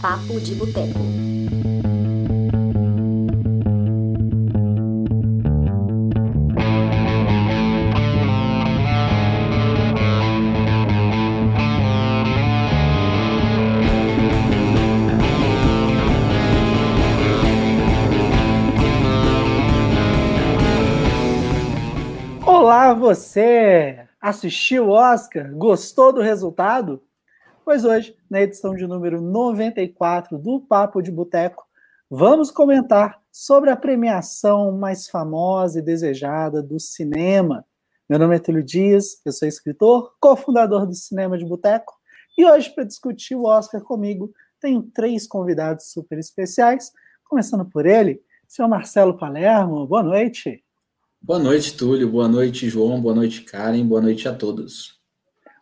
Papo de Boteco. Olá, você! Assistiu o Oscar? Gostou do resultado? Pois hoje, na edição de número 94 do Papo de Boteco, vamos comentar sobre a premiação mais famosa e desejada do cinema. Meu nome é Túlio Dias, eu sou escritor, cofundador do Cinema de Boteco, e hoje, para discutir o Oscar comigo, tenho três convidados super especiais, começando por ele, senhor Marcelo Palermo. Boa noite. Boa noite, Túlio. Boa noite, João. Boa noite, Karen. Boa noite a todos.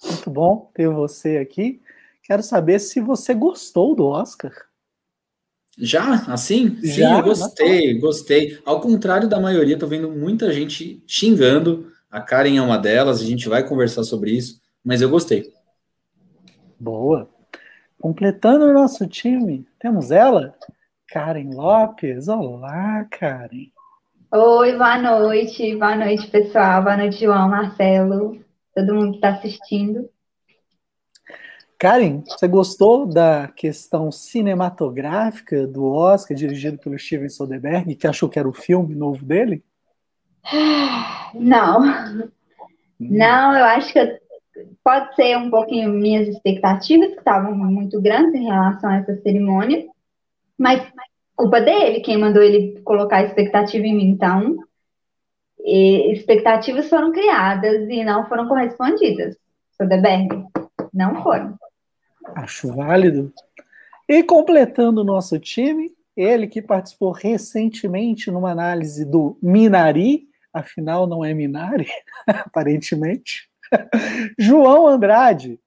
Muito bom ter você aqui. Quero saber se você gostou do Oscar. Já? Assim? Sim, Já? eu gostei, gostei. Ao contrário da maioria, tô vendo muita gente xingando. A Karen é uma delas, a gente vai conversar sobre isso, mas eu gostei. Boa. Completando o nosso time, temos ela, Karen Lopes. Olá, Karen. Oi, boa noite, boa noite, pessoal. Boa noite, João, Marcelo, todo mundo que está assistindo. Karen, você gostou da questão cinematográfica do Oscar, dirigido pelo Steven Soderbergh, que achou que era o filme novo dele? Não, não, eu acho que pode ser um pouquinho minhas expectativas, que estavam muito grandes em relação a essa cerimônia, mas culpa dele, quem mandou ele colocar expectativa em mim. Então, expectativas foram criadas e não foram correspondidas. Soderbergh, não foram. Acho válido. E completando o nosso time, ele que participou recentemente numa análise do Minari, afinal não é Minari, aparentemente. João Andrade.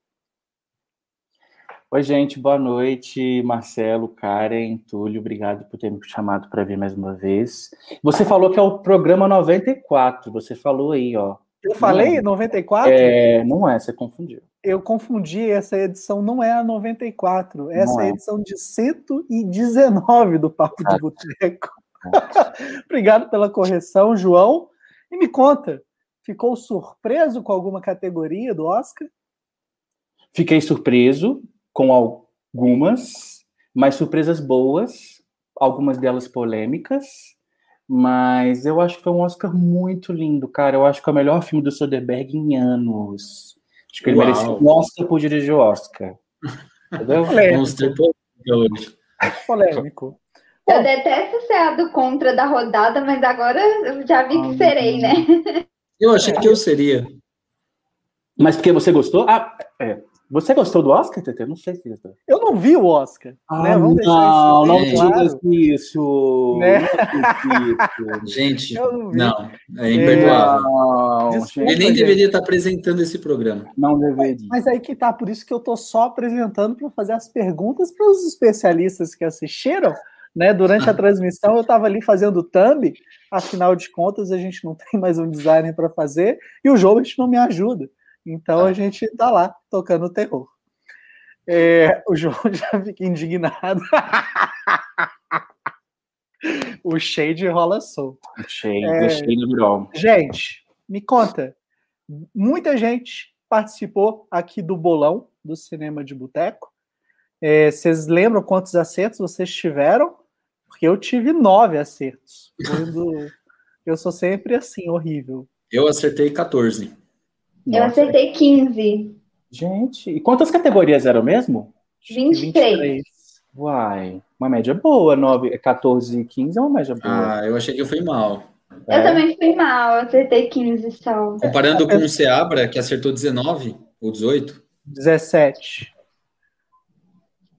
Oi, gente, boa noite. Marcelo, Karen, Túlio, obrigado por ter me chamado para vir mais uma vez. Você falou que é o programa 94, você falou aí, ó. Eu falei 94? É, não é, você confundiu. Eu confundi, essa edição não é a 94, essa Não é a é. edição de 119 do Papo de Ah. Boteco. Obrigado pela correção, João. E me conta, ficou surpreso com alguma categoria do Oscar? Fiquei surpreso com algumas, mas surpresas boas, algumas delas polêmicas, mas eu acho que foi um Oscar muito lindo, cara. Eu acho que é o melhor filme do Soderbergh em anos. Acho que ele Uau. merecia um Oscar por dirigir o Oscar. Entendeu? Hoje. Polêmico. Eu detesto ser a do contra da rodada, mas agora eu já vi que serei, né? Eu achei que eu seria. Mas porque você gostou? Ah, é. Você gostou do Oscar, Tete? Não sei se gostou. Eu não vi o Oscar. né? Vamos deixar não, isso não claro. isso. Né? Não. Gente, Eu não vi. não, é imperdoável. Não, Desculpa, Ele nem gente. deveria estar apresentando esse programa. não deveria. Mas aí que tá, por isso que eu tô só apresentando para fazer as perguntas para os especialistas que assistiram, né? Durante a transmissão eu estava ali fazendo thumb, afinal de contas a gente não tem mais um designer para fazer e o jogo a gente não me ajuda. Então a gente tá lá tocando terror. É, o João já fica indignado. o shade rola solto. Deixei, É. deixei no grau. Gente, me conta. Muita gente participou aqui do bolão do Cinema de Boteco. É, vocês lembram quantos acertos vocês tiveram? Porque eu tive nove acertos. Quando eu sou sempre assim, horrível. Eu acertei 14. Eu Nossa. acertei 15, Gente, e quantas categorias eram mesmo? 23. Uai, uma média boa, 9, 14 e 15 é uma média boa. Ah, eu achei que eu fui mal. Eu É. também fui mal, eu acertei 15 só. Comparando com o Seabra, que acertou 19 ou 18. 17.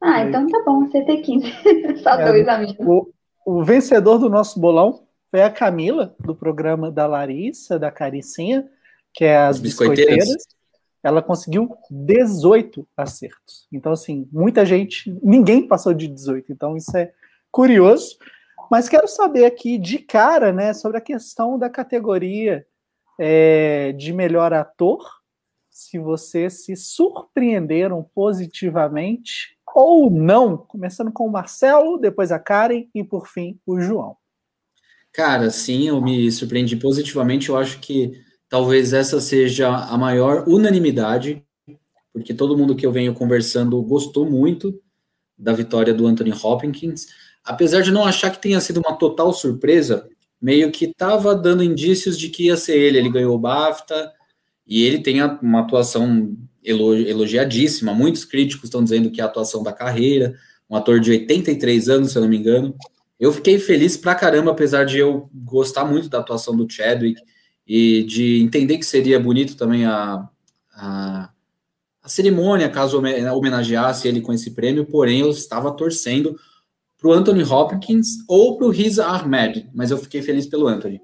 Ah, então tá bom, acertei 15. Só É, dois amigos. O, o vencedor do nosso bolão foi a Camila, do programa da Larissa, da Caricinha, que é as As biscoiteiras. biscoiteiras. Ela conseguiu 18 acertos. Então, assim, muita gente, ninguém passou de 18. Então, isso é curioso. Mas quero saber aqui de cara, né, sobre a questão da categoria é, de melhor ator. Se vocês se surpreenderam positivamente ou não? Começando com o Marcelo, depois a Karen e por fim o João. Cara, sim, eu me surpreendi positivamente. Eu acho que talvez essa seja a maior unanimidade, porque todo mundo que eu venho conversando gostou muito da vitória do Anthony Hopkins. Apesar de não achar que tenha sido uma total surpresa, meio que estava dando indícios de que ia ser ele. Ele ganhou o BAFTA e ele tem uma atuação elogiadíssima. Muitos críticos estão dizendo que é a atuação da carreira. Um ator de 83 anos, se eu não me engano. Eu fiquei feliz pra caramba, apesar de eu gostar muito da atuação do Chadwick e de entender que seria bonito também a, a, a cerimônia, caso homenageasse ele com esse prêmio, porém eu estava torcendo para o Anthony Hopkins ou para o Riz Ahmed, mas eu fiquei feliz pelo Anthony.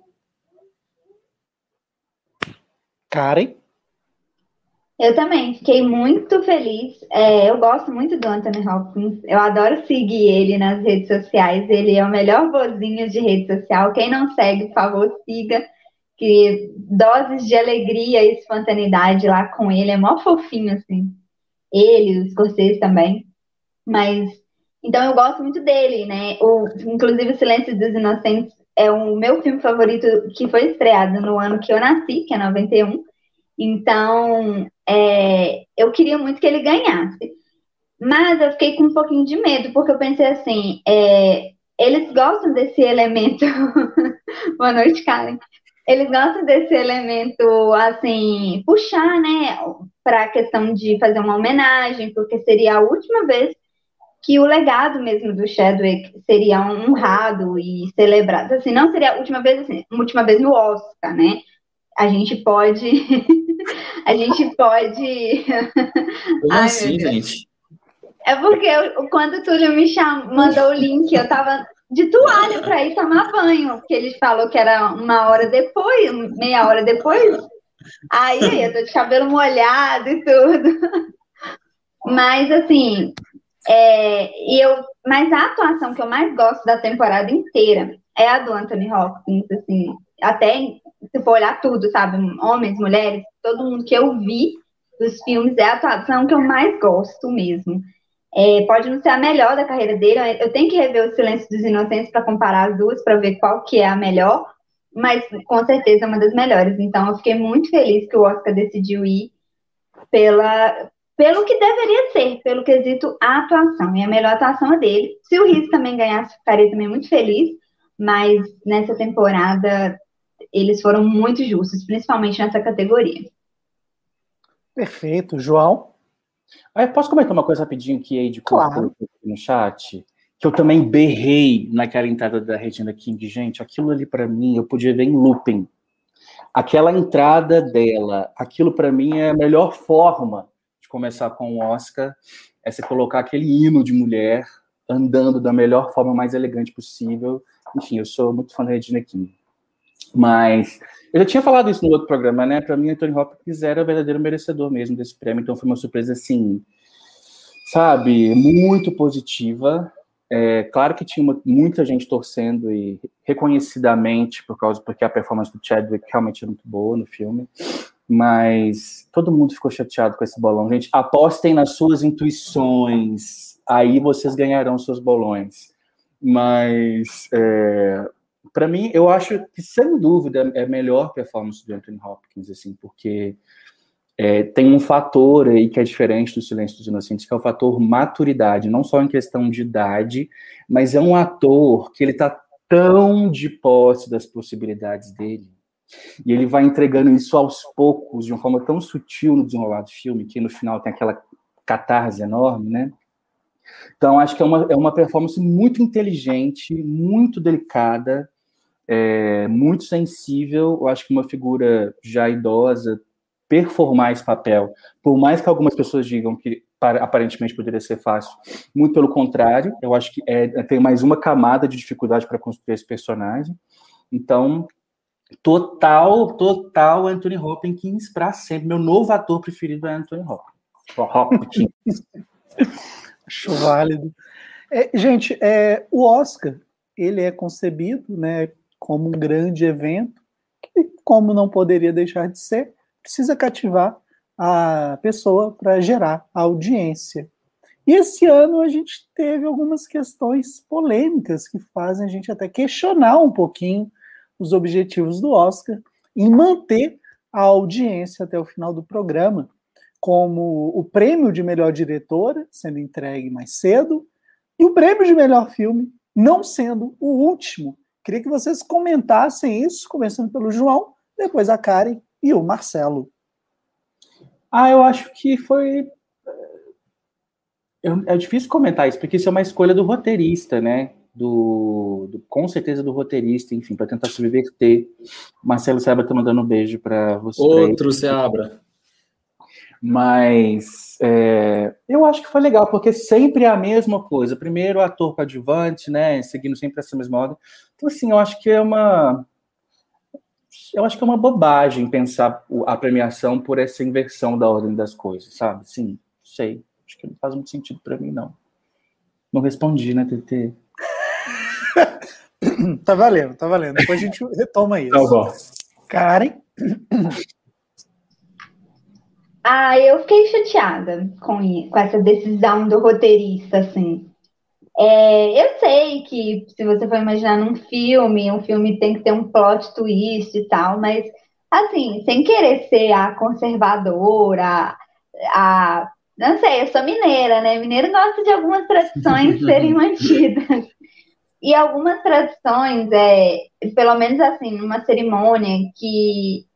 Karen? Eu também, fiquei muito feliz. É, eu gosto muito do Anthony Hopkins. Eu adoro seguir ele nas redes sociais. Ele é o melhor vozinho de rede social. Quem não segue, por favor, siga. Que doses de alegria e espontaneidade lá com ele. É mó fofinho, assim. Ele, os Scorsese também. Mas, então eu gosto muito dele, né? O, inclusive, O Silêncio dos Inocentes é o meu filme favorito que foi estreado no ano que eu nasci, que é 91. Então, é, eu queria muito que ele ganhasse. Mas eu fiquei com um pouquinho de medo, porque eu pensei assim, é, eles gostam desse elemento. Boa noite, Karen. Eles gostam desse elemento, assim, puxar, né, para a questão de fazer uma homenagem, porque seria a última vez que o legado mesmo do Chadwick seria honrado e celebrado. Assim, não seria a última vez, assim, última vez no Oscar, né? A gente pode a gente pode. Como assim, gente? É porque eu, quando o Túlio me cham... mandou o link, eu tava de toalha para ir tomar banho, porque ele falou que era uma hora depois, meia hora depois. Aí eu tô de cabelo molhado e tudo. Mas assim, é, eu, mas a atuação que eu mais gosto da temporada inteira é a do Anthony Hopkins, assim, até se for olhar tudo, sabe? Homens, mulheres, todo mundo que eu vi dos filmes é a atuação que eu mais gosto mesmo. É, pode não ser a melhor da carreira dele, eu tenho que rever o Silêncio dos Inocentes para comparar as duas, para ver qual que é a melhor, mas com certeza é uma das melhores. Então eu fiquei muito feliz que o Oscar decidiu ir pela, pelo que deveria ser, pelo quesito a atuação. E a melhor atuação é dele. Se o Riz também ganhasse, ficaria também muito feliz, mas nessa temporada eles foram muito justos, principalmente nessa categoria. Perfeito. João? Ah, posso comentar uma coisa rapidinho que aí de claro. no chat? Que eu também berrei naquela entrada da Regina King. Gente, aquilo ali para mim, eu podia ver em looping. Aquela entrada dela, aquilo para mim é a melhor forma de começar com o Oscar, é você colocar aquele hino de mulher andando da melhor forma mais elegante possível. Enfim, eu sou muito fã da Regina King. Mas eu já tinha falado isso no outro programa, né? Para mim, Anthony Hopkins era o verdadeiro merecedor mesmo desse prêmio, então foi uma surpresa assim, sabe, muito positiva. É, claro que tinha uma, muita gente torcendo e reconhecidamente por causa porque a performance do Chadwick realmente é muito boa no filme, mas todo mundo ficou chateado com esse bolão. Gente, apostem nas suas intuições, aí vocês ganharão seus bolões. Mas é, para mim, eu acho que sem dúvida é a melhor performance do Anthony Hopkins, assim, porque é, tem um fator aí que é diferente do Silêncio dos Inocentes, que é o fator maturidade, não só em questão de idade, mas é um ator que ele está tão de posse das possibilidades dele, e ele vai entregando isso aos poucos, de uma forma tão sutil no desenrolar do filme, que no final tem aquela catarse enorme, né? Então, acho que é uma, é uma performance muito inteligente, muito delicada, é, muito sensível. Eu acho que uma figura já idosa performar esse papel, por mais que algumas pessoas digam que aparentemente poderia ser fácil, muito pelo contrário, eu acho que é, tem mais uma camada de dificuldade para construir esse personagem. Então, total, total Anthony Hopkins para sempre. Meu novo ator preferido é Anthony Hopkins. Acho válido. É, gente, é, o Oscar ele é concebido, né, como um grande evento, e como não poderia deixar de ser, precisa cativar a pessoa para gerar audiência. E esse ano a gente teve algumas questões polêmicas que fazem a gente até questionar um pouquinho os objetivos do Oscar em manter a audiência até o final do programa, como o prêmio de melhor diretora sendo entregue mais cedo e o prêmio de melhor filme não sendo o último. Queria que vocês comentassem isso, começando pelo João, depois a Karen e o Marcelo. Ah, eu acho que foi é difícil comentar isso, porque isso é uma escolha do roteirista, né? Do, do com certeza do roteirista, enfim, para tentar subverter. Marcelo Seabra tá mandando um beijo para você. Outro Seabra. Mas é, eu acho que foi legal, porque sempre é a mesma coisa. Primeiro, ator coadjuvante, né? Seguindo sempre essa mesma ordem. Então, assim, eu acho que é uma. Eu acho que é uma bobagem pensar a premiação por essa inversão da ordem das coisas, sabe? Sim, sei. Acho que não faz muito sentido para mim, não. Não respondi, né, TT? tá valendo, tá valendo. Depois a gente retoma isso. Tá bom. Karen? Ah, eu fiquei chateada com, com essa decisão do roteirista, assim. É, eu sei que se você for imaginar num filme, um filme tem que ter um plot twist e tal, mas assim, sem querer ser a conservadora, a não sei, eu sou mineira, né? Mineiro gosta de algumas tradições serem mantidas. E algumas tradições, é, pelo menos assim, numa cerimônia que.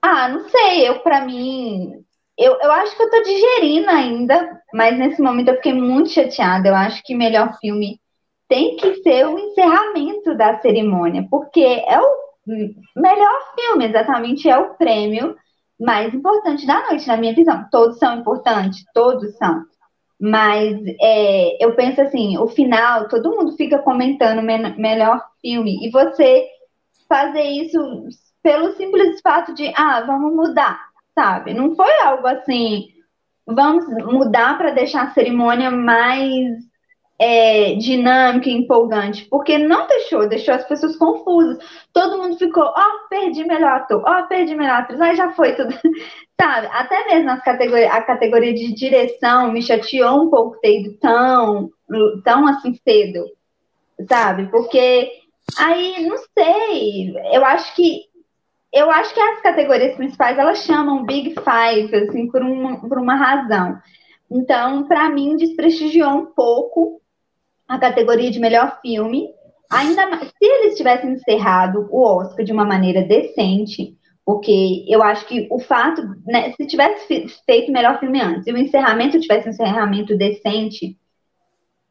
Ah, não sei, eu, para mim. Eu, eu acho que eu tô digerindo ainda, mas nesse momento eu fiquei muito chateada. Eu acho que melhor filme tem que ser o encerramento da cerimônia, porque é o melhor filme, exatamente, é o prêmio mais importante da noite, na minha visão. Todos são importantes, todos são. Mas é, eu penso assim, o final, todo mundo fica comentando me melhor filme. E você fazer isso pelo simples fato de, ah, vamos mudar, sabe? Não foi algo assim, vamos mudar para deixar a cerimônia mais é, dinâmica e empolgante, porque não deixou, deixou as pessoas confusas. Todo mundo ficou, ó, oh, perdi melhor ator, ó, oh, perdi melhor atriz, aí já foi tudo. Sabe, até mesmo as categoria, a categoria de direção me chateou um pouco ter ido tão, tão assim cedo, sabe? Porque aí, não sei, eu acho que eu acho que as categorias principais elas chamam Big Five, assim, por uma, por uma razão. Então, para mim, desprestigiou um pouco a categoria de melhor filme. Ainda mais, se eles tivessem encerrado o Oscar de uma maneira decente, porque eu acho que o fato, né, se tivesse feito melhor filme antes e o encerramento tivesse um encerramento decente,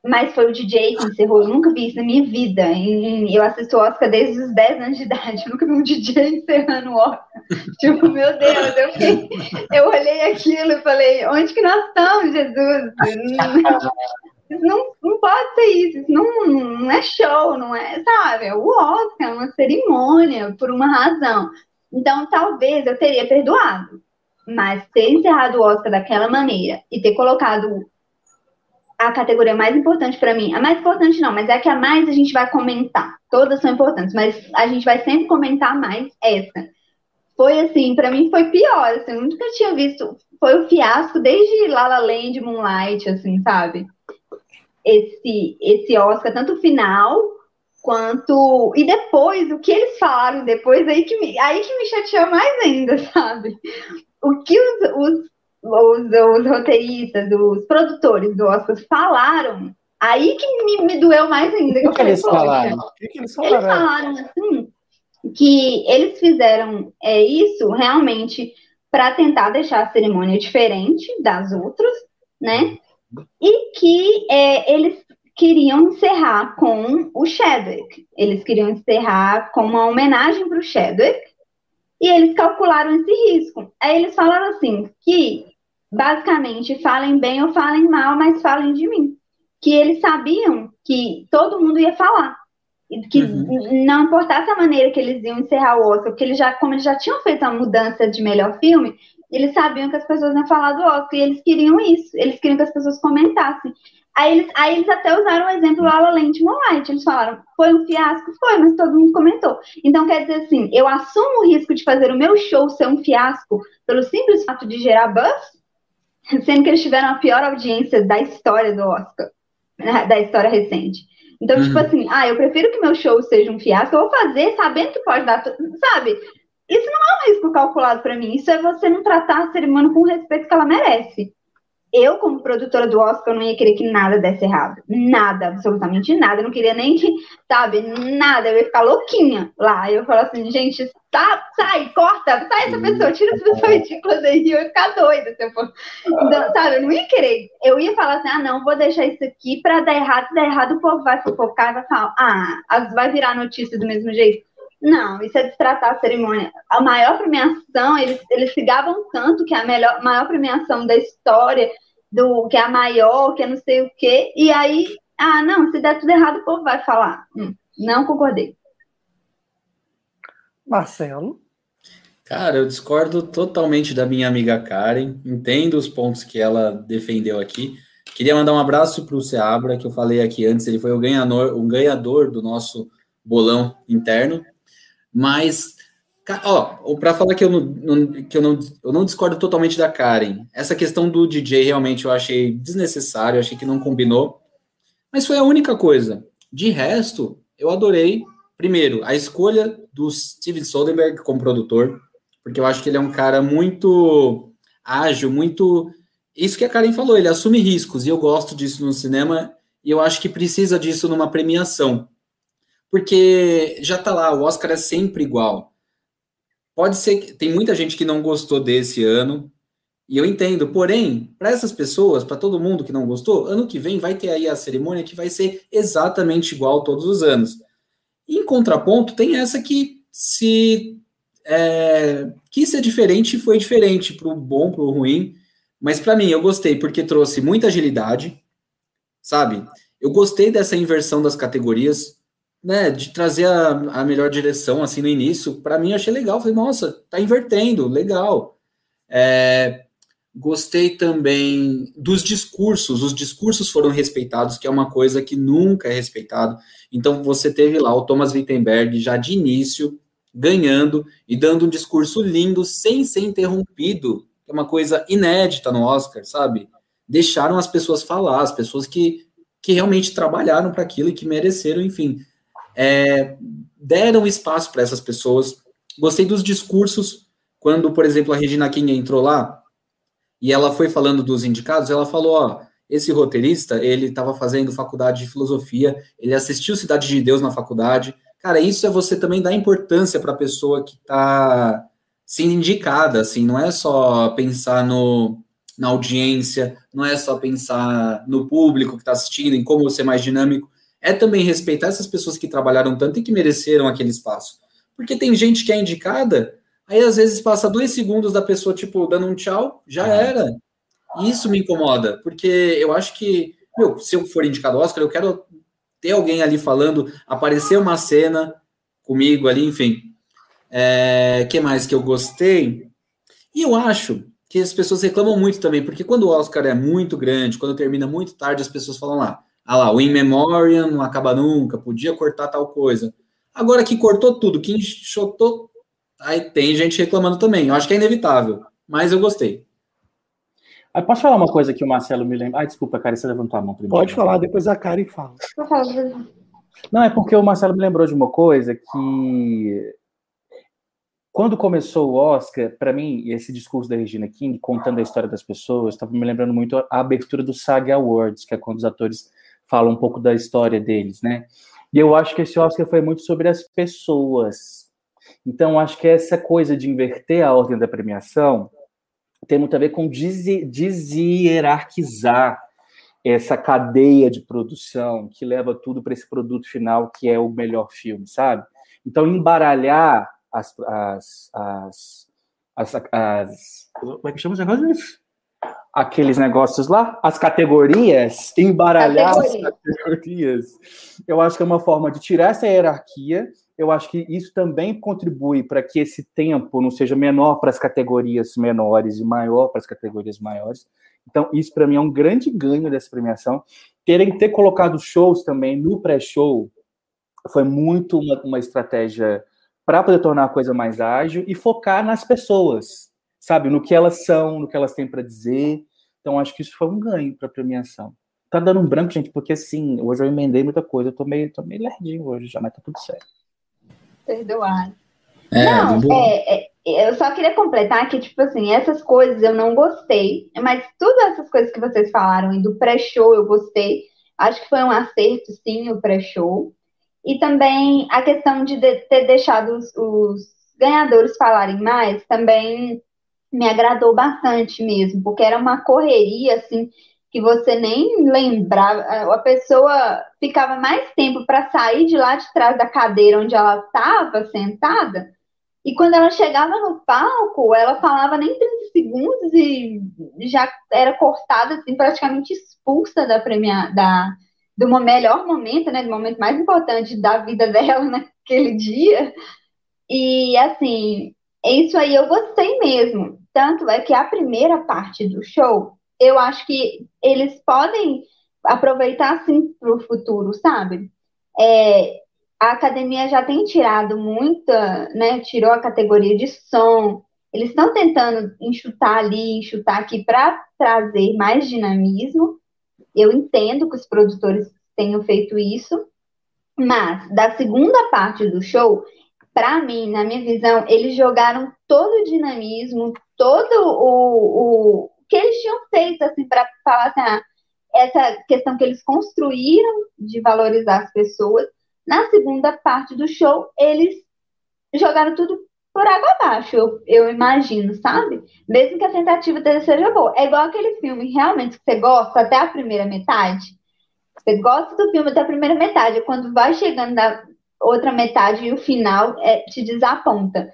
mas foi o DJ que encerrou, eu nunca vi isso na minha vida. Eu assisto o Oscar desde os 10 anos de idade, eu nunca vi um DJ encerrando o Oscar. tipo, meu Deus, eu, fiquei, eu olhei aquilo e falei, onde que nós estamos, Jesus? não, não pode ser isso, isso não, não é show, não é, sabe? É o Oscar, é uma cerimônia, por uma razão. Então, talvez eu teria perdoado. Mas ter encerrado o Oscar daquela maneira e ter colocado a categoria mais importante para mim, a mais importante não, mas é que a mais a gente vai comentar. Todas são importantes, mas a gente vai sempre comentar mais essa. Foi assim, para mim foi pior, assim, eu nunca tinha visto, foi o um fiasco desde La La Land, Moonlight, assim, sabe? esse, esse Oscar, tanto final quanto. E depois, o que eles falaram depois, aí que me, aí que me chateou mais ainda, sabe? O que os, os, os, os roteiristas, os produtores do Oscar falaram, aí que me, me doeu mais ainda. O que, que, eles falaram? que, que eles falaram? Eles falaram assim que eles fizeram é, isso realmente para tentar deixar a cerimônia diferente das outras, né? e que é, eles queriam encerrar com o Chadwick. Eles queriam encerrar com uma homenagem para o Chadwick e eles calcularam esse risco. Aí eles falaram assim que basicamente falem bem ou falem mal, mas falem de mim. Que eles sabiam que todo mundo ia falar. Que uhum. não importasse a maneira que eles iam encerrar o Oscar, porque eles já, como eles já tinham feito a mudança de melhor filme, eles sabiam que as pessoas iam falar do Oscar e eles queriam isso, eles queriam que as pessoas comentassem. Aí eles, aí eles até usaram o exemplo La La Land Moonlight, eles falaram, foi um fiasco? Foi, mas todo mundo comentou. Então quer dizer assim, eu assumo o risco de fazer o meu show ser um fiasco pelo simples fato de gerar buzz? sendo que eles tiveram a pior audiência da história do Oscar, né, da história recente. Então, tipo uhum. tipo assim, ah, eu prefiro que meu show seja um fiasco, eu vou fazer sabendo que pode dar, sabe? Isso não é um risco calculado para mim, isso é você não tratar a cerimônia com o respeito que ela merece eu, como produtora do Oscar, não ia querer que nada desse errado. Nada, absolutamente nada. Eu não queria nem que, sabe, nada. Eu ia ficar louquinha lá. Eu falo assim, gente, tá, sai, corta, sai essa pessoa, tira essa pessoa ridícula daí. Eu ia ficar doida se eu for. Então, sabe, eu não ia querer. Eu ia falar assim, ah, não, vou deixar isso aqui pra dar errado. Se der errado, o povo vai fofocar e vai falar, ah, vai virar notícia do mesmo jeito. Não, isso é destratar a cerimônia. A maior premiação, eles, eles se gavam tanto que é a melhor, maior premiação da história, do que é a maior, que é não sei o quê, e aí, ah, não, se der tudo errado, o povo vai falar. Hum, não concordei. Marcelo? Cara, eu discordo totalmente da minha amiga Karen, entendo os pontos que ela defendeu aqui. Queria mandar um abraço para o Seabra, que eu falei aqui antes, ele foi o ganhador, o ganhador do nosso bolão interno. Mas, ó, para falar que eu não, não, que eu não, eu não discordo totalmente da Karen, essa questão do DJ realmente eu achei desnecessário, achei que não combinou, mas foi a única coisa. De resto, eu adorei, primeiro, a escolha do Steven Soderbergh como produtor, porque eu acho que ele é um cara muito ágil, muito. Isso que a Karen falou, ele assume riscos, e eu gosto disso no cinema, e eu acho que precisa disso numa premiação porque já tá lá, o Oscar é sempre igual. Pode ser que tem muita gente que não gostou desse ano, e eu entendo, porém, para essas pessoas, para todo mundo que não gostou, ano que vem vai ter aí a cerimônia que vai ser exatamente igual todos os anos. Em contraponto, tem essa que se é, quis ser diferente foi diferente, para o bom, para o ruim, mas para mim eu gostei porque trouxe muita agilidade, sabe? Eu gostei dessa inversão das categorias, né, de trazer a, a melhor direção assim no início, para mim achei legal. Falei, nossa, tá invertendo, legal. É, gostei também dos discursos, os discursos foram respeitados, que é uma coisa que nunca é respeitado. Então você teve lá o Thomas Wittenberg já de início ganhando e dando um discurso lindo sem ser interrompido, é uma coisa inédita no Oscar, sabe? Deixaram as pessoas falar, as pessoas que, que realmente trabalharam para aquilo e que mereceram, enfim é, deram espaço para essas pessoas. Gostei dos discursos, quando, por exemplo, a Regina King entrou lá e ela foi falando dos indicados, ela falou, ó, esse roteirista, ele estava fazendo faculdade de filosofia, ele assistiu Cidade de Deus na faculdade. Cara, isso é você também dar importância para a pessoa que está sendo indicada, assim, não é só pensar no, na audiência, não é só pensar no público que está assistindo, em como ser mais dinâmico, é também respeitar essas pessoas que trabalharam tanto e que mereceram aquele espaço. Porque tem gente que é indicada, aí às vezes passa dois segundos da pessoa, tipo, dando um tchau, já era. Isso me incomoda, porque eu acho que, meu, se eu for indicado ao Oscar, eu quero ter alguém ali falando, aparecer uma cena comigo ali, enfim. É, que mais que eu gostei? E eu acho que as pessoas reclamam muito também, porque quando o Oscar é muito grande, quando termina muito tarde, as pessoas falam lá, ah lá, o In Memoriam não acaba nunca, podia cortar tal coisa. Agora que cortou tudo, que enxotou, aí tem gente reclamando também. Eu acho que é inevitável, mas eu gostei. Aí posso falar uma coisa que o Marcelo me lembra? Ah, desculpa, cara, você levantou a mão primeiro. Pode falar, depois a Karen fala. Não, é porque o Marcelo me lembrou de uma coisa que quando começou o Oscar, para mim, esse discurso da Regina King, contando a história das pessoas, estava me lembrando muito a abertura do SAG Awards, que é quando os atores fala um pouco da história deles, né? E eu acho que esse Oscar foi muito sobre as pessoas. Então, acho que essa coisa de inverter a ordem da premiação tem muito a ver com deshierarquizar essa cadeia de produção que leva tudo para esse produto final que é o melhor filme, sabe? Então, embaralhar as. as, as, as, as como é que chama os negócios? aqueles negócios lá, as categorias, embaralhar Categoria. as categorias. Eu acho que é uma forma de tirar essa hierarquia. Eu acho que isso também contribui para que esse tempo não seja menor para as categorias menores e maior para as categorias maiores. Então, isso para mim é um grande ganho dessa premiação. Terem ter colocado shows também no pré-show foi muito uma, uma estratégia para poder tornar a coisa mais ágil e focar nas pessoas, sabe? No que elas são, no que elas têm para dizer, Então, acho que isso foi um ganho para a premiação. Tá dando um branco, gente, porque assim, hoje eu emendei muita coisa. Eu tô meio, tô meio lerdinho hoje já, mas tá tudo certo. Perdoar. É, não, é, é, eu só queria completar que, tipo assim, essas coisas eu não gostei, mas todas essas coisas que vocês falaram e do pré-show eu gostei. Acho que foi um acerto, sim, o pré-show. E também a questão de, de ter deixado os, os ganhadores falarem mais também me agradou bastante mesmo, porque era uma correria, assim, que você nem lembrava. A pessoa ficava mais tempo para sair de lá de trás da cadeira onde ela estava sentada e quando ela chegava no palco, ela falava nem 30 segundos e já era cortada, assim, praticamente expulsa da premia, da, do melhor momento, né, do momento mais importante da vida dela naquele dia. E, assim, isso aí eu gostei mesmo. Tanto é que a primeira parte do show, eu acho que eles podem aproveitar, assim, para o futuro, sabe? É, a academia já tem tirado muita, né? Tirou a categoria de som. Eles estão tentando enxutar ali, enxutar aqui para trazer mais dinamismo. Eu entendo que os produtores tenham feito isso, mas da segunda parte do show, para mim, na minha visão, eles jogaram todo o dinamismo, todo o, o que eles tinham feito assim para falar assim, ah, essa questão que eles construíram de valorizar as pessoas na segunda parte do show, eles jogaram tudo por água abaixo, eu, eu imagino, sabe? Mesmo que a tentativa dele seja boa. É igual aquele filme, realmente, que você gosta até a primeira metade. Você gosta do filme até a primeira metade, quando vai chegando da outra metade e o final é, te desaponta.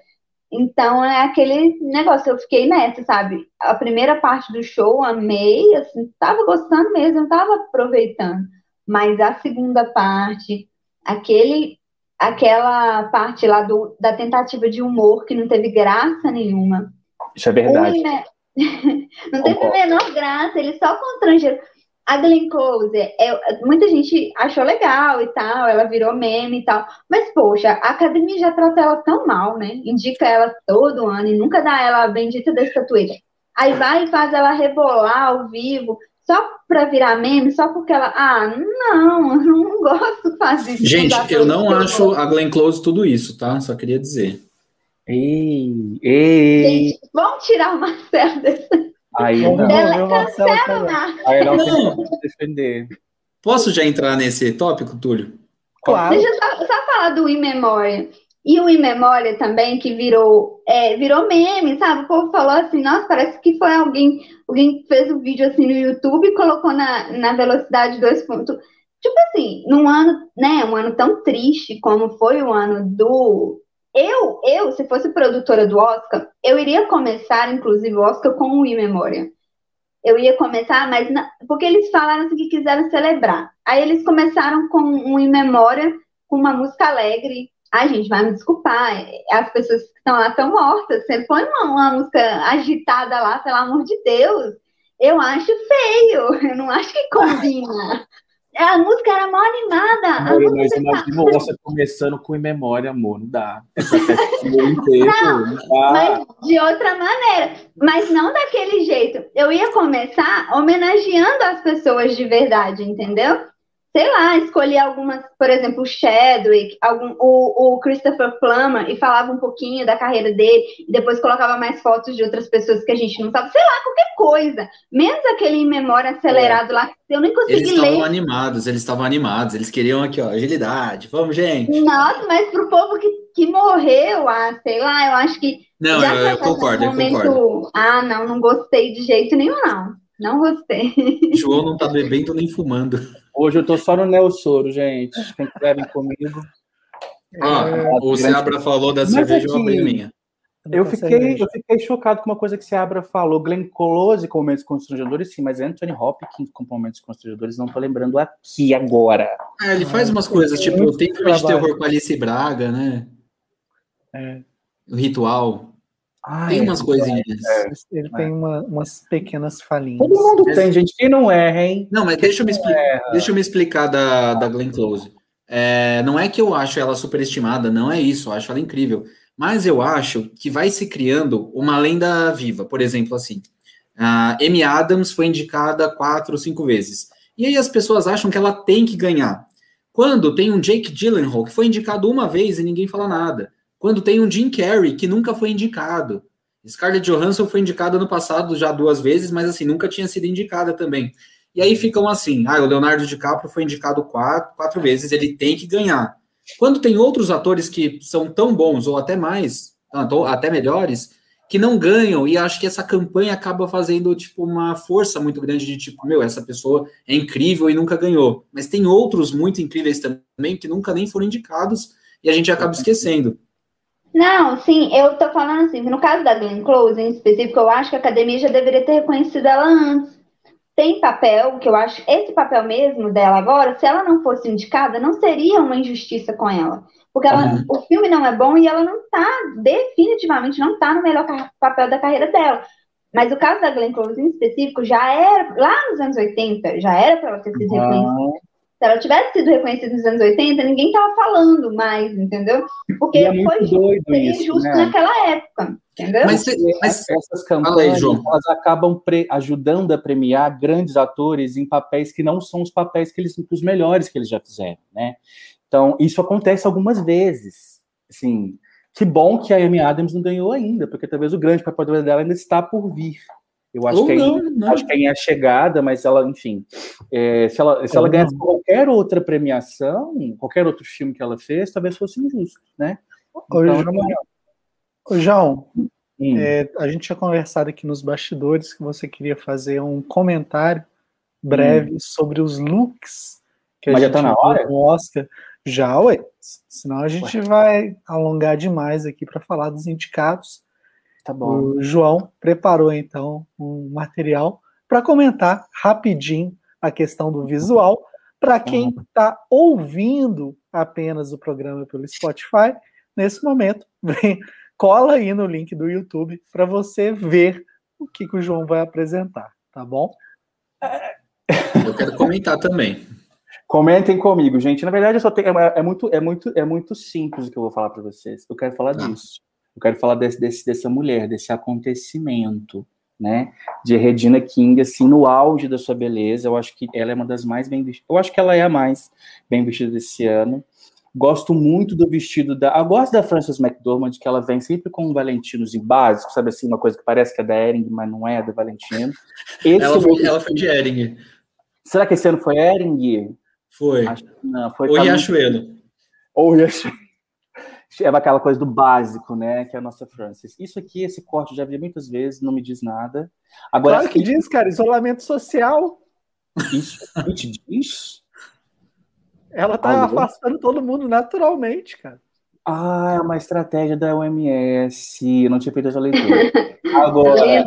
Então é aquele negócio, eu fiquei nessa, sabe? A primeira parte do show, amei, assim, tava gostando mesmo, tava aproveitando. Mas a segunda parte, aquele aquela parte lá do, da tentativa de humor que não teve graça nenhuma. Isso é verdade. não teve a menor graça, ele só constrangeram. A Glenn Close, é, muita gente achou legal e tal, ela virou meme e tal, mas poxa, a academia já trata ela tão mal, né? Indica ela todo ano e nunca dá ela a bendita da estatueta. Aí vai e faz ela rebolar ao vivo, só para virar meme, só porque ela. Ah, não, eu não gosto de fazer isso. Gente, eu não acho a Glenn Close tudo isso, tá? Só queria dizer. Ei, ei. Gente, vamos tirar o Marcelo desse. Aí não, não cancela, Aí não tem defender. Posso já entrar nesse tópico, Túlio? Claro. Deixa eu só, só falar do In Memória. E o In Memória também, que virou, é, virou meme, sabe? O povo falou assim, nossa, parece que foi alguém alguém fez um vídeo assim no YouTube e colocou na, na velocidade 2. Tipo assim, num ano, né, um ano tão triste como foi o ano do. Eu, eu, se fosse produtora do Oscar, eu iria começar, inclusive, o Oscar com o In Memória. Eu ia começar, mas porque eles falaram assim que quiseram celebrar. Aí eles começaram com um In Memória, com uma música alegre, Ai, gente, vai me desculpar. As pessoas que estão lá estão mortas. Você põe uma, uma, música agitada lá, pelo amor de Deus. Eu acho feio. Eu não acho que combina. A música era mó animada. Amor, mas imagina você começando com em memória, amor. Não dá. inteiro, não, não mas de outra maneira. Mas não daquele jeito. Eu ia começar homenageando as pessoas de verdade, entendeu? Sei lá, escolher algumas, por exemplo, o Chadwick, algum, o, o Christopher Plummer, e falava um pouquinho da carreira dele, e depois colocava mais fotos de outras pessoas que a gente não sabe, sei lá, qualquer coisa. Menos aquele em memória acelerado é. lá, que eu nem consegui eles ler. Eles estavam animados, eles estavam animados, eles queriam aqui, ó, agilidade, vamos, gente. Nossa, mas pro povo que, que morreu, ah, sei lá, eu acho que. Não, eu, eu concordo, momento, eu concordo. Ah, não, não gostei de jeito nenhum, não. Não gostei. João não tá bebendo nem fumando. Hoje eu tô só no Neossoro, gente. Quem quiser vir comigo. Ah, é, o Seabra falou da cerveja, aqui, eu abri minha. Eu fiquei, eu fiquei chocado com uma coisa que Seabra falou. Glenn Close com momentos constrangedores, sim, mas Anthony Hopkins com momentos constrangedores, não tô lembrando aqui agora. É, ele faz umas coisas, tipo, tem filme de terror com Alice Braga, né? É. O ritual. Ah, tem é, umas coisinhas. É, ele tem uma, umas pequenas falinhas. Todo mundo tem, gente. Quem não erra, hein? Não, mas deixa eu me, explicar, deixa eu me explicar da, da Glenn Close. É, não é que eu acho ela superestimada, não é isso. Eu acho ela incrível. Mas eu acho que vai se criando uma lenda viva. Por exemplo, assim, A Amy Adams foi indicada quatro ou cinco vezes. E aí as pessoas acham que ela tem que ganhar. Quando tem um Jake Gyllenhaal que foi indicado uma vez e ninguém fala nada. Quando tem um Jim Carrey que nunca foi indicado. Scarlett Johansson foi indicada no passado já duas vezes, mas assim, nunca tinha sido indicada também. E aí ficam assim, ah, o Leonardo DiCaprio foi indicado quatro, quatro vezes, ele tem que ganhar. Quando tem outros atores que são tão bons, ou até mais, até melhores, que não ganham, e acho que essa campanha acaba fazendo, tipo, uma força muito grande de, tipo, meu, essa pessoa é incrível e nunca ganhou. Mas tem outros muito incríveis também que nunca nem foram indicados, e a gente acaba esquecendo. Não, sim, eu tô falando assim, no caso da Glenn Close, em específico, eu acho que a academia já deveria ter reconhecido ela antes. Tem papel, que eu acho, esse papel mesmo dela agora, se ela não fosse indicada, não seria uma injustiça com ela. Porque ela, uhum. o filme não é bom e ela não tá, definitivamente, não tá no melhor papel da carreira dela. Mas o caso da Glenn Close em específico já era, lá nos anos 80, já era para ela ter sido uhum. reconhecida. Se ela tivesse sido reconhecida nos anos 80, ninguém tava falando mais, entendeu? Porque é foi justo, isso, justo né? naquela época. Entendeu? Mas, mas essas campanhas aí, elas acabam ajudando a premiar grandes atores em papéis que não são os papéis que eles os melhores que eles já fizeram, né? Então isso acontece algumas vezes. Assim, que bom que a Amy Adams não ganhou ainda, porque talvez o grande papel dela ainda está por vir. Eu acho, que, não, é, não. acho que é a chegada, mas ela, enfim, é, se ela, se ela ganhasse qualquer outra premiação, qualquer outro filme que ela fez, talvez fosse injusto, né? Então, Ô, João, hum. é, a gente tinha conversado aqui nos bastidores que você queria fazer um comentário breve hum. sobre os looks que a mas gente já tá na hora? no Oscar. Já, ué. Senão a gente ué. vai alongar demais aqui para falar dos indicados. Tá bom. O João preparou então um material para comentar rapidinho a questão do visual. Para quem está uhum. ouvindo apenas o programa pelo Spotify, nesse momento, vem, cola aí no link do YouTube para você ver o que, que o João vai apresentar, tá bom? Eu quero comentar também. Comentem comigo, gente. Na verdade, eu só tenho, é, é muito, é muito, é muito simples o que eu vou falar para vocês. Eu quero falar tá. disso. Eu quero falar desse, desse, dessa mulher, desse acontecimento, né? De Regina King, assim, no auge da sua beleza. Eu acho que ela é uma das mais bem vestidas. Eu acho que ela é a mais bem vestida desse ano. Gosto muito do vestido da. Eu gosto da Frances McDormand, que ela vem sempre com um Valentinos e básico, sabe assim, uma coisa que parece que é da Ering, mas não é, é da Valentino. Esse ela, foi, ela foi de Ering. Será que esse ano foi Ering? Foi. Acho, não, foi Ou Riachuelo. Ou Riachuelo é aquela coisa do básico, né? Que é a nossa Francis. Isso aqui, esse corte, eu já vi muitas vezes, não me diz nada. Agora, claro que diz, cara, isolamento social. Isso, te diz? Ela tá Alô? afastando todo mundo naturalmente, cara. Ah, é uma estratégia da OMS. Eu não tinha feito essa leitura. Agora,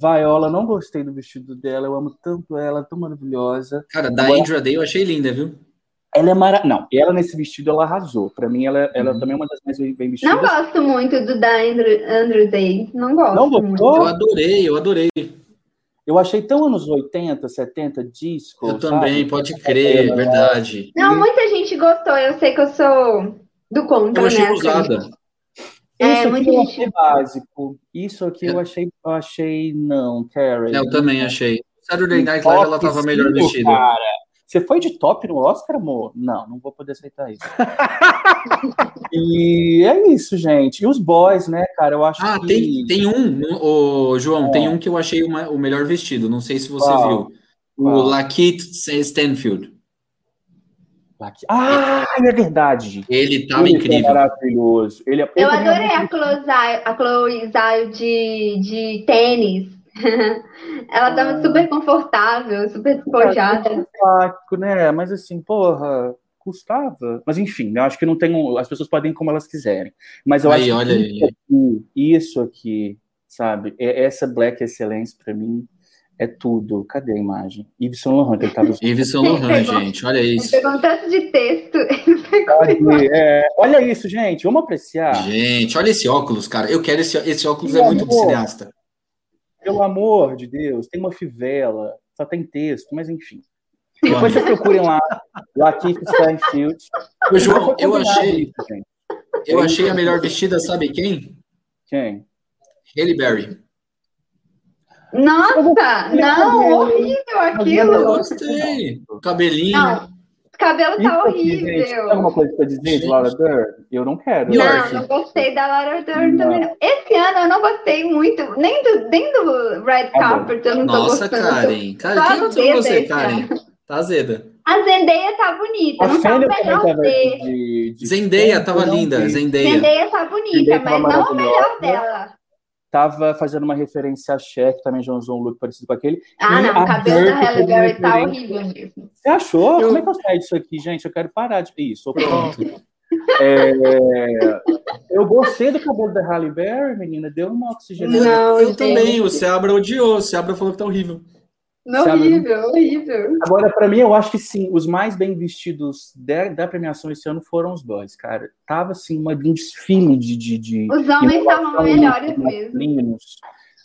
Viola, não gostei do vestido dela. Eu amo tanto ela, tão maravilhosa. Cara, da Agora, Andrea Day eu achei linda, viu? Ela é maravilhosa. Não, ela nesse vestido ela arrasou. Para mim, ela, ela uhum. também é uma das mais bem vestidas. Não gosto muito do da Andrew, Andrew Day. Não gosto. Não gostou? Eu adorei, eu adorei. Eu achei tão anos 80, 70 disco. Eu sabe? também, pode crer, é verdade. Não, muita gente gostou. Eu sei que eu sou do contra, eu achei né? Usada. É, Isso aqui eu achei básico. Isso aqui eu achei, eu achei não, Carrie. Eu também achei. Saturday Night Live ela tava melhor vestida. Cara, você foi de top no Oscar, amor? Não, não vou poder aceitar isso. e é isso, gente. E os boys, né, cara? Eu acho ah, que. tem, tem um, o João, é. tem um que eu achei uma, o melhor vestido. Não sei se você viu. O Lakeith Stanfield. Ah, é verdade. Ele tava ele incrível. maravilhoso. Ele, é- eu adorei a Chloe, a Chloe de, de tênis. Ela tava ah. super confortável, super despojada. É, né? Mas assim, porra, custava. Mas enfim, eu acho que não tem um, as pessoas podem ir como elas quiserem. Mas eu aí, acho olha que aí. isso aqui, sabe? Essa Black Excellence para mim é tudo. Cadê a imagem? Yves Saint Laurent que ele tava Yves Saint Laurent, gente, olha isso. Pegou um tanto de texto. É, olha isso, gente, vamos apreciar. Gente, olha esse óculos, cara. Eu quero esse, esse óculos, é muito de cineasta. Pelo amor de Deus, tem uma fivela, só tem texto, mas enfim. Depois vocês procurem lá, Latif Stanfield. O João, eu achei. Isso, eu achei a melhor vestida, sabe quem? Quem? Haley Berry. Nossa, não, horrível aquilo. Eu gostei. Cabelinho. Não, cabelo tá Isso aqui, horrível. gente, tem alguma coisa pra dizer de Laura Dern? Eu não quero. Não, não gostei da Laura Dern Não. também. não. Esse ano eu não gostei muito, nem do, nem do Red bom. Carpet eu não tô Nossa, gostando. Karen. Só Karen, quem você, Karen? Tá azeda. A Zendaya tá bonita, A não tá o melhor tava dele. de, de Zendaya tava linda. vi. Zendaya. Zendaya tá bonita, tava mas não o melhor dela. Tava fazendo uma referência a Cher, que também já usou um look parecido com aquele. Ah, E não, o cabelo da Halle Berry tá horrível mesmo. Você achou? Eu- Como é que eu saio disso aqui, gente? Eu quero parar de. Isso, pronto. É, Eu gostei do cabelo da Halle Berry, menina. Deu uma oxigenada. Não, eu também. O Seabra odiou. O Seabra falou que tá horrível. Não, Sabe? horrível, horrível. Agora, pra mim, eu acho que sim, os mais bem vestidos da, da premiação esse ano foram os boys, cara. Tava assim, uma, um desfile de. de, de Os homens estavam melhores mesmo. masculinos.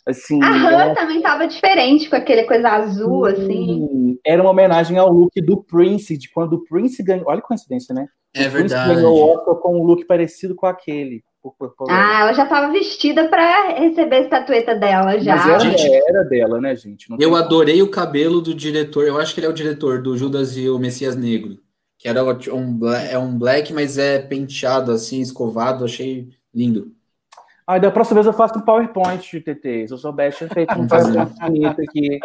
Assim, A Han também tava diferente, com aquele coisa azul, assim. Sim, Era uma homenagem ao look do Prince, de quando o Prince ganhou. Olha que coincidência, né? É o Prince verdade. ganhou o Oscar com um look parecido com aquele. Por- por- por- Ah, ela já tava vestida pra receber a estatueta dela já. Mas era, Gente, era dela, né, gente? Não Eu adorei o cabelo do diretor. Eu acho que ele é o diretor do Judas e o Messias Negro. Que era um, é um black, mas é penteado assim, escovado. Achei lindo. Ah, da próxima vez eu faço um PowerPoint de TT. Se eu soubesse, tinha feito um. PowerPoint bonito aqui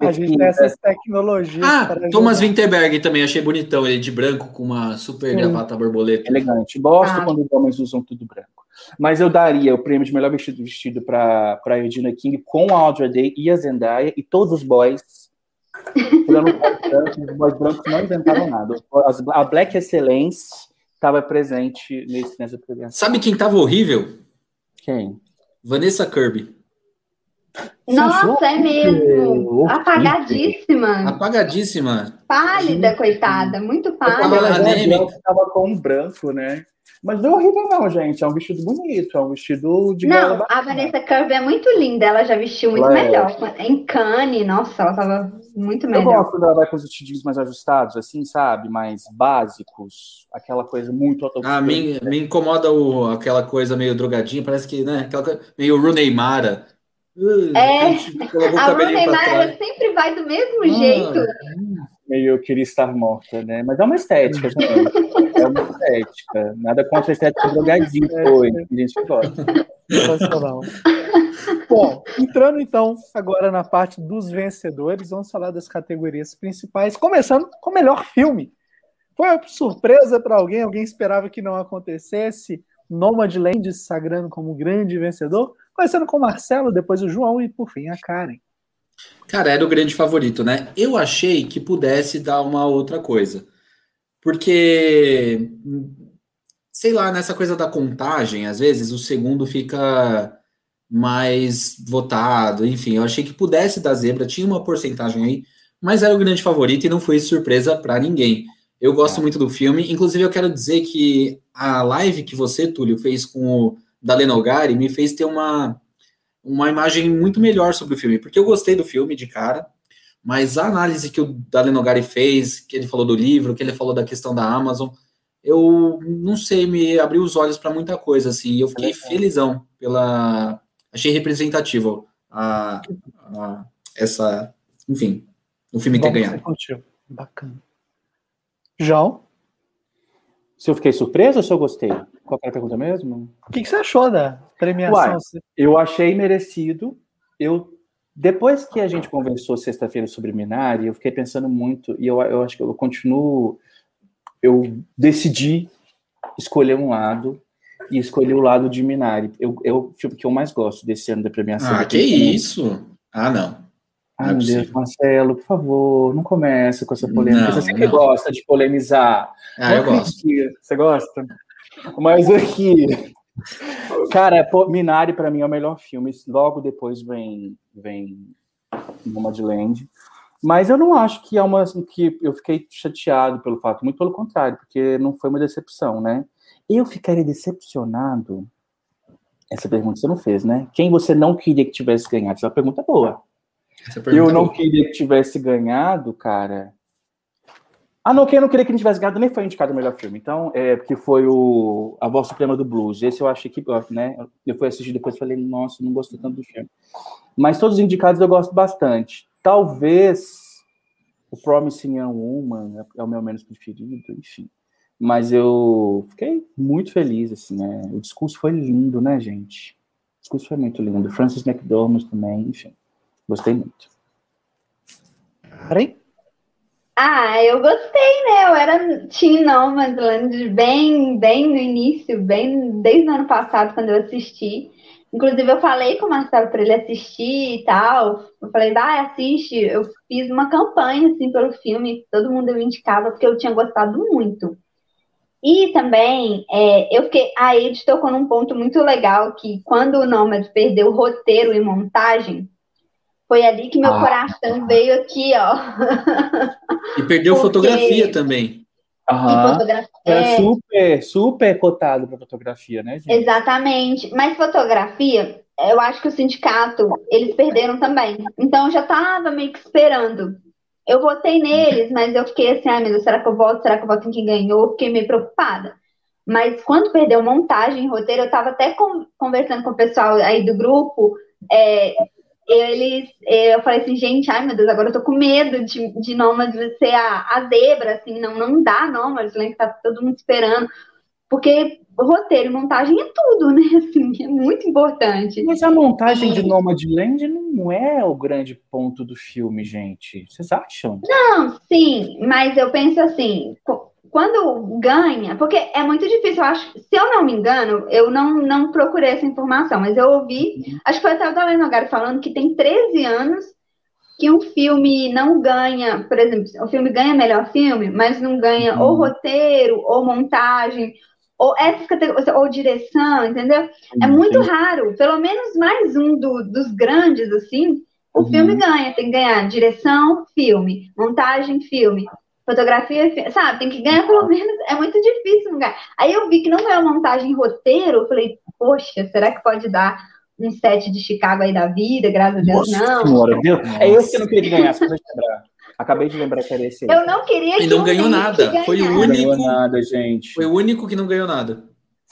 A gente tem essas tecnologias. Ah, para Thomas ajudar. Winterberg também. Achei bonitão. Ele de branco com uma super Sim. gravata borboleta. Elegante. Gosto Ah. quando os homens usam tudo branco. Mas eu daria o prêmio de melhor vestido vestido para a Regina King com a Audrey Day e a Zendaya e todos os boys. Tirando os boys brancos, não inventaram nada. A Black Excellence estava presente nesse, nessa premiação. Sabe quem tava horrível? Quem? Vanessa Kirby. Nossa, é mesmo. Apagadíssima. Apagadíssima. Pálida, coitada. Muito Ela pálida. lá, anêmica. estava com um branco, né? Mas não é horrível, não, gente. É um vestido bonito, é um vestido de Não, a. Vanessa Kirby é muito linda. Ela já vestiu muito Ela é. melhor. Em Cannes, nossa, ela tava muito Eu melhor. gosto quando ela vai com os vestidinhos mais ajustados, assim, sabe? Mais básicos. Aquela coisa muito Ah, me, me incomoda o, aquela coisa meio drogadinha. Parece que, né? Aquela coisa meio Rooney Mara. Uh, É, a A trás. ela sempre vai do mesmo Ah. jeito. Meio eu queria estar morta, né? Mas é uma estética, gente. É uma estética. Nada contra a estética drogadinha, foi. Tem gente gosta. Sensacional. Bom, entrando então agora na parte dos vencedores, vamos falar das categorias principais, começando com o melhor filme. Foi uma surpresa para alguém? Alguém esperava que não acontecesse? Nomadland se sagrando como grande vencedor? Começando com o Marcelo, depois o João e por fim a Karen. Cara, era o grande favorito, né? Eu achei que pudesse dar uma outra coisa. Porque, sei lá, nessa coisa da contagem, às vezes o segundo fica mais votado, enfim, eu achei que pudesse dar zebra, tinha uma porcentagem aí, mas era o grande favorito e não foi surpresa para ninguém. Eu gosto É. muito do filme, inclusive eu quero dizer que a live que você, Túlio, fez com o Daleno Gari me fez ter uma, uma imagem muito melhor sobre o filme, porque eu gostei do filme de cara, mas a análise que o Daleno Gari fez, que ele falou do livro, que ele falou da questão da Amazon, eu não sei, me abriu os olhos para muita coisa, assim, e eu fiquei felizão pela. Achei representativo a, a- essa. Enfim, o filme ter Vamos ganhado. Bacana. João, Se eu fiquei surpreso ou se eu gostei? Qual era a pergunta mesmo? o que, que você achou da premiação? Uai. Eu achei merecido. Eu depois que a gente conversou sexta-feira sobre Minari, eu fiquei pensando muito e eu, eu acho que eu continuo. Eu decidi escolher um lado e escolhi o lado de Minari. Eu, é o filme que eu mais gosto desse ano da premiação. Ah, que isso? Ah, não. Ai, Não é meu Deus. Marcelo, por favor, não comece com essa polêmica. Não, Você sempre não. gosta de polemizar. Ah, eu gosto. Você gosta? Mas aqui. Cara, Minari para mim é o melhor filme. Logo depois vem vem Nomadland. Mas eu não acho que é uma que eu fiquei chateado pelo fato, muito pelo contrário, porque não foi uma decepção, né? Eu ficaria decepcionado. Essa pergunta você não fez, né? Quem você não queria que tivesse ganhado? Essa é uma pergunta boa. Essa pergunta Eu é não boa. queria que tivesse ganhado, cara. Ah, não, quem eu não queria que não tivesse ganhado nem foi indicado o melhor filme. Então, é, porque foi o A Voz Suprema do Blues. Esse eu achei que, né? Eu fui assistir depois e falei, nossa, não gostei tanto do filme. Mas todos os indicados eu gosto bastante. Talvez o Promising Young Woman é o meu menos preferido, enfim. Mas eu fiquei muito feliz, assim, né? O discurso foi lindo, né, gente? O discurso foi muito lindo. Francis McDormand também, enfim. Gostei muito. Peraí. Ah, eu gostei, né? Eu era Teen Nomadland bem, bem no início, bem desde o ano passado, quando eu assisti. Inclusive, eu falei com o Marcelo para ele assistir e tal. Eu falei, vai, assiste. Eu fiz uma campanha, assim, pelo filme. Todo mundo me indicava, porque eu tinha gostado muito. E também, é, eu fiquei. A Ed tocou num ponto muito legal, que quando o Nomad perdeu roteiro e montagem, foi ali que meu ah, coração veio aqui, ó. E perdeu Porque... fotografia também. Aham. Fotografia... Era é. super, super cotado para fotografia, né, gente? Exatamente. Mas fotografia, eu acho que o sindicato, eles perderam também. Então eu já estava meio que esperando. Eu votei neles, mas eu fiquei assim, ai meu Deus, será que eu voto? Será que eu voto em quem ganhou? Fiquei meio preocupada. Mas quando perdeu montagem, roteiro, eu estava até conversando com o pessoal aí do grupo, é, eles, eu falei assim, gente, ai meu Deus, agora eu tô com medo de, de Nômades ser a, a zebra, assim, não, não dá Nômades, né, que tá todo mundo esperando, porque roteiro e montagem é tudo, né, assim, é muito importante. Mas a montagem de Nomadland não é o grande ponto do filme, gente, vocês acham? Não, sim, mas eu penso assim, quando ganha, porque é muito difícil, eu acho, se eu não me engano, eu não, não procurei essa informação, mas eu ouvi, uhum. acho que foi até o Dalai Nogari falando que tem 13 anos que um filme não ganha, por exemplo, o filme ganha melhor filme, mas não ganha uhum. ou roteiro, ou montagem, ou essas categorias, ou direção, entendeu? Uhum. É muito raro, pelo menos mais um do, dos grandes, assim, o uhum. filme ganha, tem que ganhar direção, filme, montagem, filme fotografia, sabe, tem que ganhar pelo menos, é muito difícil ganhar. Aí eu vi que não é uma montagem roteiro, eu falei, poxa, será que pode dar um set de Chicago aí da vida, graças a Deus, Nossa não. Senhora, Deus. É esse que eu não queria ganhar, só lembrar. Acabei de lembrar que era esse. Eu não queria que E não ganhou nada. Foi o único. Não ganhou nada, gente. Foi o único que não ganhou nada.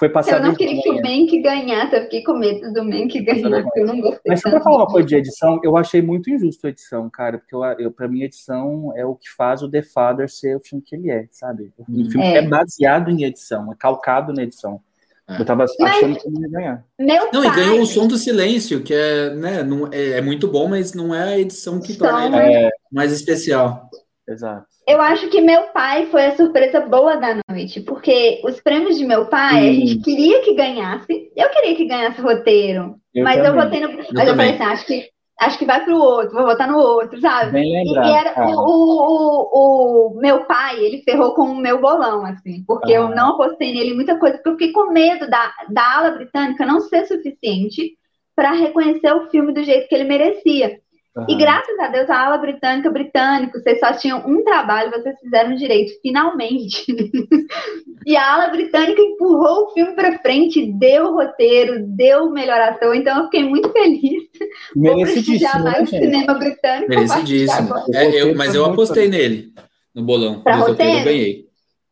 Foi passar Eu não queria que o Mank ganhasse, eu fiquei com medo do Mank ganhar, porque eu não gostei. Mas só pra falar uma coisa de edição, eu achei muito injusto a edição, cara, porque eu, eu, pra mim a edição é o que faz o The Father ser o filme que ele é, sabe? O filme é, é baseado em edição, é calcado na edição. É. Eu tava achando que ele ia ganhar. Meu não, pai... e ganhou o som do silêncio, que é, né, não, é, é muito bom, mas não é a edição que torna ele é... mais especial. Exato. Eu acho que meu pai foi a surpresa boa da noite, porque os prêmios de meu pai, a gente queria que ganhasse. Eu queria que ganhasse roteiro, eu mas também. eu votei no. Eu mas eu, falei assim, acho que, acho que vai pro outro, vou votar no outro, sabe? Bem lembrado, e era o, o, o, meu pai, ele ferrou com o meu bolão, assim, porque ah. eu não apostei nele muita coisa, porque eu fiquei com medo da, da ala britânica não ser suficiente para reconhecer o filme do jeito que ele merecia. Uhum. E graças a Deus, a ala britânica, britânico, vocês só tinham um trabalho, vocês fizeram direito, finalmente. e a ala britânica empurrou o filme para frente, deu o roteiro, deu o melhor ator, então eu fiquei muito feliz. Merecidíssimo. mais né, cinema britânico. Merecidíssimo. É, eu, mas eu apostei nele, no bolão. Pra roteiro, eu ganhei.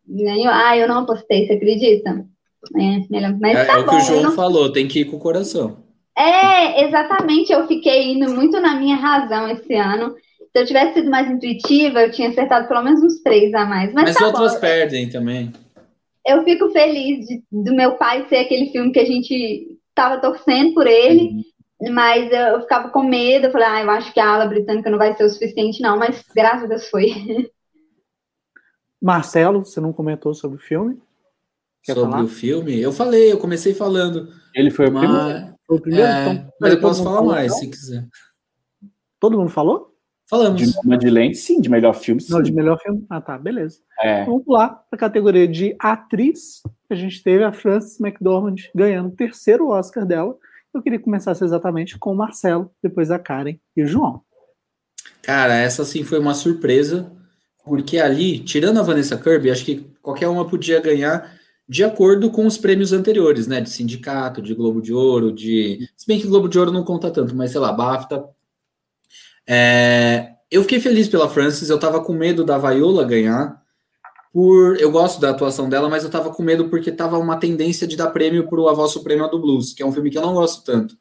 Ganhou? Ah, eu não apostei, você acredita? É, mas é, tá é bom, o que o João não... falou, tem que ir com o coração. É, exatamente. Eu fiquei indo muito na minha razão esse ano. Se eu tivesse sido mais intuitiva, eu tinha acertado pelo menos uns três a mais. Mas, Mas tá outras bom. perdem também. Eu fico feliz de, do meu pai ser aquele filme que a gente estava torcendo por ele, uhum. mas eu ficava com medo. Eu falei, ah, eu acho que a ala britânica não vai ser o suficiente, não. Mas graças a Deus foi. Marcelo, você não comentou sobre o filme? Quer sobre falar? o filme? Eu falei, eu comecei falando. Ele foi o mas... primeiro. Foi o primeiro? É, então, mas eu posso falar mais, se quiser. Todo mundo falou? Falamos. De Madeleine, sim, de melhor filme, sim. Não, de melhor filme? Ah, tá, beleza. É. Vamos lá para a categoria de atriz. A gente teve a Frances McDormand ganhando o terceiro Oscar dela. Eu queria começar exatamente com o Marcelo, depois a Karen e o João. Cara, essa sim foi uma surpresa, porque ali, tirando a Vanessa Kirby, acho que qualquer uma podia ganhar de acordo com os prêmios anteriores, né? De sindicato, de Globo de Ouro, de. Se bem que Globo de Ouro não conta tanto, mas sei lá, BAFTA. É... Eu fiquei feliz pela Francis, eu tava com medo da Viola ganhar, por eu gosto da atuação dela, mas eu tava com medo porque tava uma tendência de dar prêmio pro A Voz Suprema do Blues, que é um filme que eu não gosto tanto.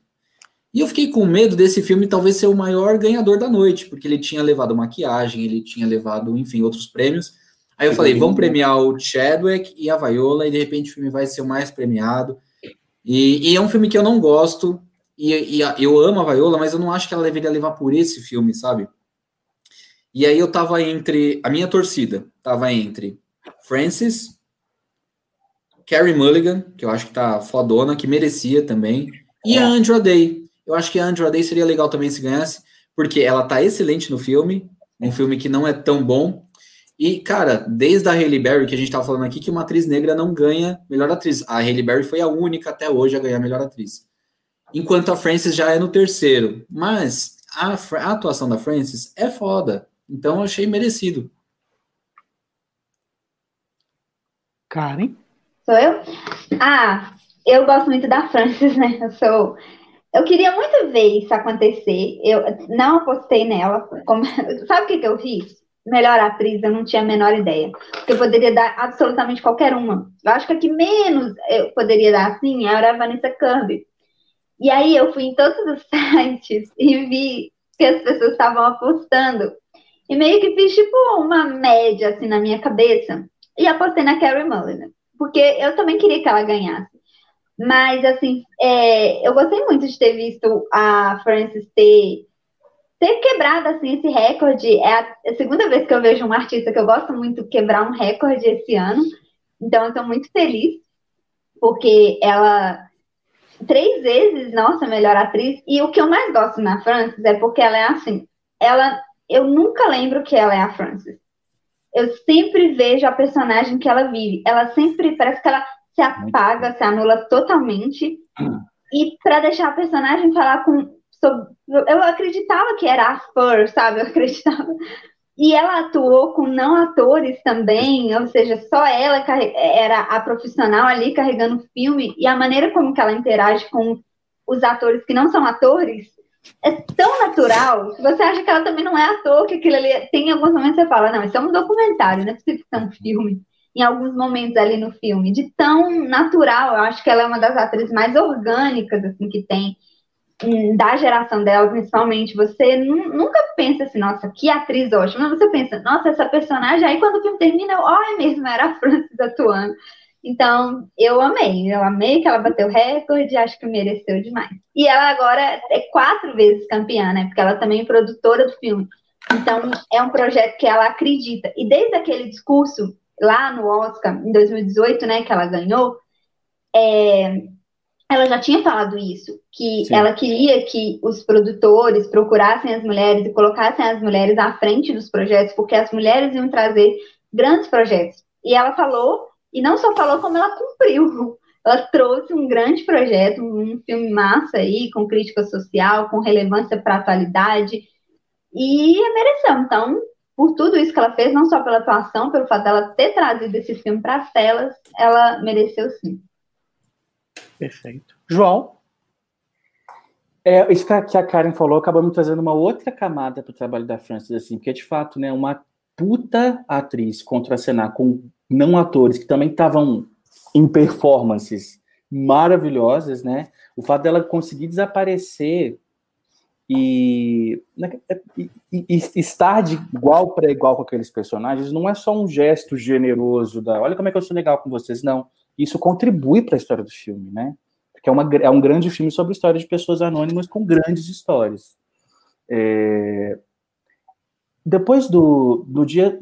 E eu fiquei com medo desse filme talvez ser o maior ganhador da noite, porque ele tinha levado maquiagem, ele tinha levado, enfim, outros prêmios. Aí eu falei, vamos premiar o Chadwick e a Viola, e de repente o filme vai ser o mais premiado. E, e é um filme que eu não gosto, e, e, eu amo a Viola, mas eu não acho que ela deveria levar por esse filme, sabe? E aí eu tava entre. A minha torcida tava entre Francis, Carrie Mulligan, que eu acho que tá fodona, que merecia também, e a Andra Day. Eu acho que a Andra Day seria legal também se ganhasse, porque ela tá excelente no filme, um filme que não é tão bom. E, cara, desde a Hailey Berry, que a gente tava falando aqui, que uma atriz negra não ganha melhor atriz. A Hailey Berry foi a única até hoje a ganhar melhor atriz. Enquanto a Frances já é no terceiro. Mas a, a atuação da Frances é foda. Então eu achei merecido. Karen? Sou eu? Ah, eu gosto muito da Frances, né? Eu sou. Eu queria muito ver isso acontecer. Eu não apostei nela. Como... Sabe o que, que eu fiz? Melhor atriz, eu não tinha a menor ideia. Porque eu poderia dar absolutamente qualquer uma. Eu acho que a que menos eu poderia dar assim era a Vanessa Kirby. E aí eu fui em todos os sites e vi que as pessoas estavam apostando. E meio que fiz tipo uma média assim na minha cabeça. E apostei na Carrie Mulligan. Porque eu também queria que ela ganhasse. Mas, assim, é, eu gostei muito de ter visto a Frances ter, ter quebrado, assim, esse recorde. É a, é a segunda vez que eu vejo um artista que eu gosto muito quebrar um recorde esse ano. Então, eu estou muito feliz. Porque ela três vezes, nossa, melhor atriz. E o que eu mais gosto na Frances é porque ela é assim, ela, eu nunca lembro que ela é a Frances. Eu sempre vejo a personagem que ela vive. Ela sempre parece que ela se apaga, se anula totalmente. Hum. E para deixar a personagem falar com sobre, eu acreditava que era a Fur, sabe? Eu acreditava. E ela atuou com não atores também, ou seja, só ela era a profissional ali carregando o filme, e a maneira como que ela interage com os atores que não são atores é tão natural. Que você acha que ela também não é ator, que aquilo ali tem alguns momentos você fala, não, isso é um documentário, não é possível ser um filme. Em alguns momentos ali no filme, de tão natural, eu acho que ela é uma das atrizes mais orgânicas assim que tem da geração dela, principalmente, você nunca pensa assim, nossa, que atriz ótima. Você pensa, nossa, essa personagem. Aí quando o filme termina, oh, é mesmo, era a Francis atuando. Então, eu amei. Eu amei que ela bateu recorde, acho que mereceu demais. E ela agora é quatro vezes campeã, né? Porque ela também é produtora do filme. Então, é um projeto que ela acredita. E desde aquele discurso lá no Oscar, em 2018, né, que ela ganhou, é, ela já tinha falado isso, que Sim. ela queria que os produtores procurassem as mulheres e colocassem as mulheres à frente dos projetos, porque as mulheres iam trazer grandes projetos. E ela falou, e não só falou, como ela cumpriu. Ela trouxe um grande projeto, um filme massa aí, com crítica social, com relevância para a atualidade, e mereceu. Então, por tudo isso que ela fez, não só pela atuação, pelo fato dela ter trazido esse filme para as telas, ela mereceu sim. Perfeito. João? É, isso que a Karen falou acabou me trazendo uma outra camada para o trabalho da Frances, assim, porque de fato, né, uma puta atriz contracenar com não atores que também estavam em performances maravilhosas, né? O fato dela conseguir desaparecer e, né, e, e, e estar de igual para igual com aqueles personagens não é só um gesto generoso da olha como é que eu sou legal com vocês, não isso contribui para a história do filme, né? Porque é, uma, é um grande filme sobre a história de pessoas anônimas com grandes histórias. É... Depois do, dia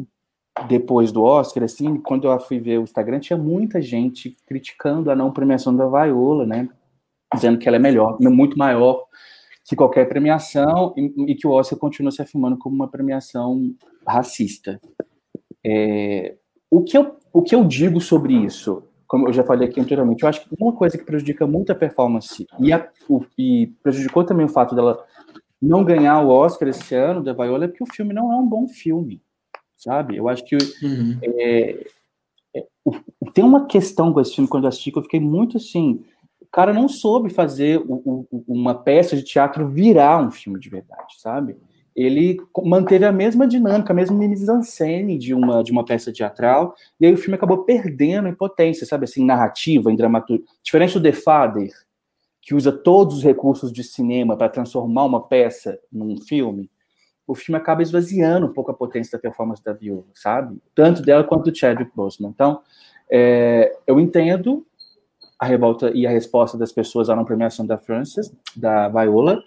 depois do Oscar, assim, quando eu fui ver o Instagram, tinha muita gente criticando a não premiação da Viola, né? Dizendo que ela é melhor, muito maior que qualquer premiação e, e que o Oscar continua se afirmando como uma premiação racista. É, o, que eu, o que eu digo sobre isso? Como eu já falei aqui anteriormente, eu acho que uma coisa que prejudica muito a performance e, a, o, e prejudicou também o fato dela não ganhar o Oscar esse ano da Viola é porque o filme não é um bom filme, sabe? Eu acho que uhum. é, é, tem uma questão com esse filme quando eu assisti que eu fiquei muito assim, o cara não soube fazer o, o, uma peça de teatro virar um filme de verdade, sabe? Ele manteve a mesma dinâmica, a mesma mise-en-scène de uma, de uma peça teatral, e aí o filme acabou perdendo em potência, sabe, assim, narrativa, em dramaturgia. Diferente do The Father, que usa todos os recursos de cinema para transformar uma peça num filme, o filme acaba esvaziando um pouco a potência da performance da viúva, sabe? Tanto dela quanto do Chadwick Boseman. Então, é, eu entendo a revolta e a resposta das pessoas à não premiação da Frances, da Viola,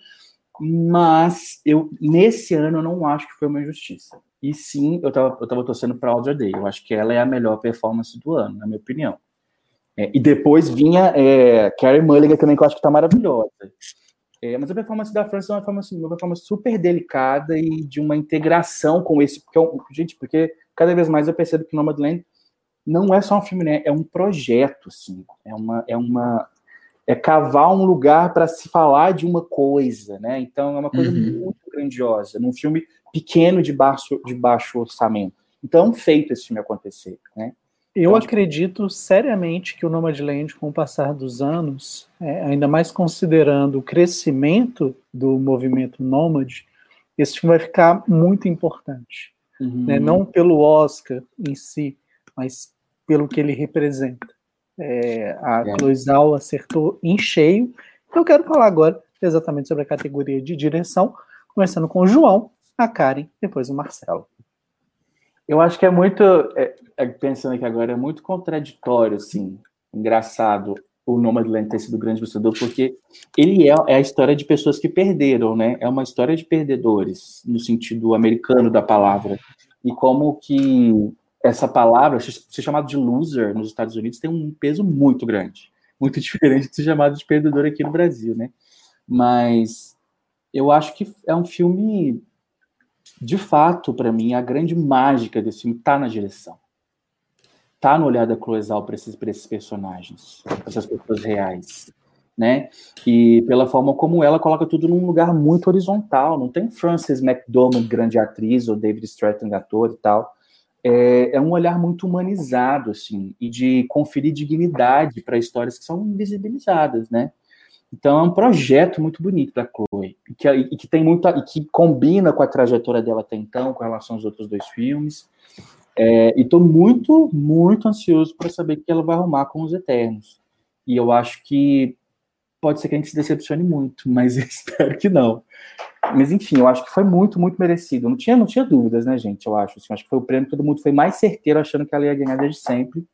mas eu nesse ano eu não acho que foi uma injustiça. E sim, eu estava eu tava torcendo para Audrey Day. Eu acho que ela é a melhor performance do ano, na minha opinião. É, e depois vinha é, Carrie Mulligan também, que eu acho que está maravilhosa. É, mas a performance da França é uma performance, uma performance super delicada e de uma integração com esse. Porque, é gente, porque cada vez mais eu percebo que Nomadland não é só um filme, né? É um projeto, assim. É uma, é uma, é cavar um lugar para se falar de uma coisa, né? Então é uma coisa uhum. muito grandiosa, num filme pequeno de baixo, de baixo orçamento. Então é feito esse filme acontecer, né? Eu então, acredito seriamente que o Nomadland, com o passar dos anos, é, ainda mais considerando o crescimento do movimento nômade, esse filme vai ficar muito importante. Uhum. Né? Não pelo Oscar em si, mas pelo que ele representa. É, a é. Cloizal acertou em cheio. Eu quero falar agora exatamente sobre a categoria de direção, começando com o João, a Karen, depois o Marcelo. Eu acho que é muito, é, é, pensando aqui agora, é muito contraditório, assim, engraçado o Nomadland ter sido grande vencedor, porque ele é, é, a história de pessoas que perderam, né? É uma história de perdedores, no sentido americano da palavra. E como que essa palavra, ser chamado de loser nos Estados Unidos, tem um peso muito grande, muito diferente de ser chamado de perdedor aqui no Brasil, né? Mas eu acho que é um filme, de fato, para mim, a grande mágica desse filme está na direção. Tá no olhar da Cloesal para esses, esses personagens, essas pessoas reais, né? E pela forma como ela coloca tudo num lugar muito horizontal. Não tem Frances McDormand, grande atriz, ou David Stratton, ator e tal é, é, um olhar muito humanizado, assim, e de conferir dignidade para histórias que são invisibilizadas, né? Então é um projeto muito bonito da Chloe, e que, e que tem muita, e que combina com a trajetória dela até então, com relação aos outros dois filmes. É, e estou muito, muito ansioso para saber o que ela vai arrumar com os Eternos. E eu acho que pode ser que a gente se decepcione muito, mas espero que não. Mas enfim, eu acho que foi muito, muito merecido. Não tinha, não tinha dúvidas, né, gente? Eu acho. Assim, acho que foi o prêmio que todo mundo foi mais certeiro achando que ela ia ganhar desde sempre.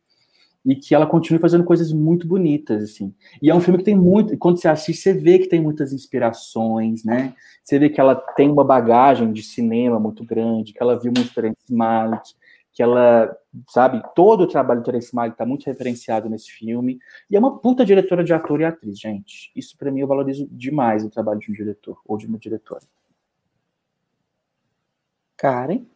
E que ela continue fazendo coisas muito bonitas, assim. E é um filme que tem muito. Quando você assiste, você vê que tem muitas inspirações, né? Você vê que ela tem uma bagagem de cinema muito grande, que ela viu muito Terence Malick, que ela, sabe, todo o trabalho do Terence Malick está muito referenciado nesse filme. E é uma puta diretora de ator e atriz, gente. Isso para mim eu valorizo demais o trabalho de um diretor ou de uma diretora. Karen?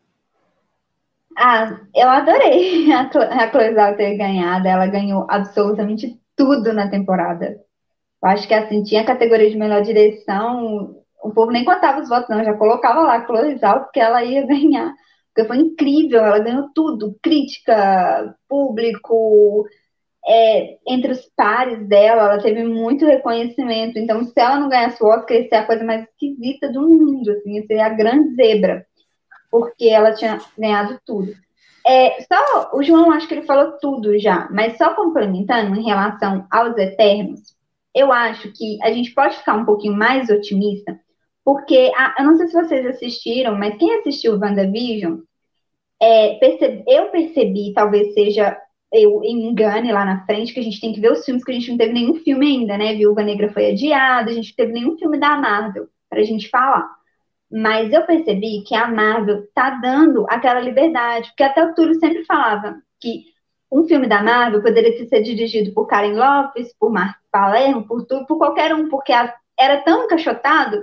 Ah, eu adorei a Cloizal ter ganhado. Ela ganhou absolutamente tudo na temporada. Eu acho que assim, tinha a categoria de melhor direção. O povo nem contava os votos, não, já colocava lá a Cloizal, porque ela ia ganhar porque foi incrível, ela ganhou tudo, crítica, público, é, entre os pares dela, ela teve muito reconhecimento. Então, se ela não ganhasse o Oscar, ia ser a coisa mais esquisita do mundo, assim, ia a grande zebra, porque ela tinha ganhado tudo. É, só o João, acho que ele falou tudo já, mas só complementando em relação aos Eternos, eu acho que a gente pode ficar um pouquinho mais otimista, porque, a, eu não sei se vocês assistiram, mas quem assistiu WandaVision, é, percebe, eu percebi, talvez seja eu engane lá na frente, que a gente tem que ver os filmes, que a gente não teve nenhum filme ainda, né? Viúva Negra foi adiada, a gente não teve nenhum filme da Marvel pra gente falar. Mas eu percebi que a Marvel tá dando aquela liberdade, porque até o Túlio sempre falava que um filme da Marvel poderia ser dirigido por Karen Lopes, por Mark Palermo, por tudo, por qualquer um, porque era tão encaixotado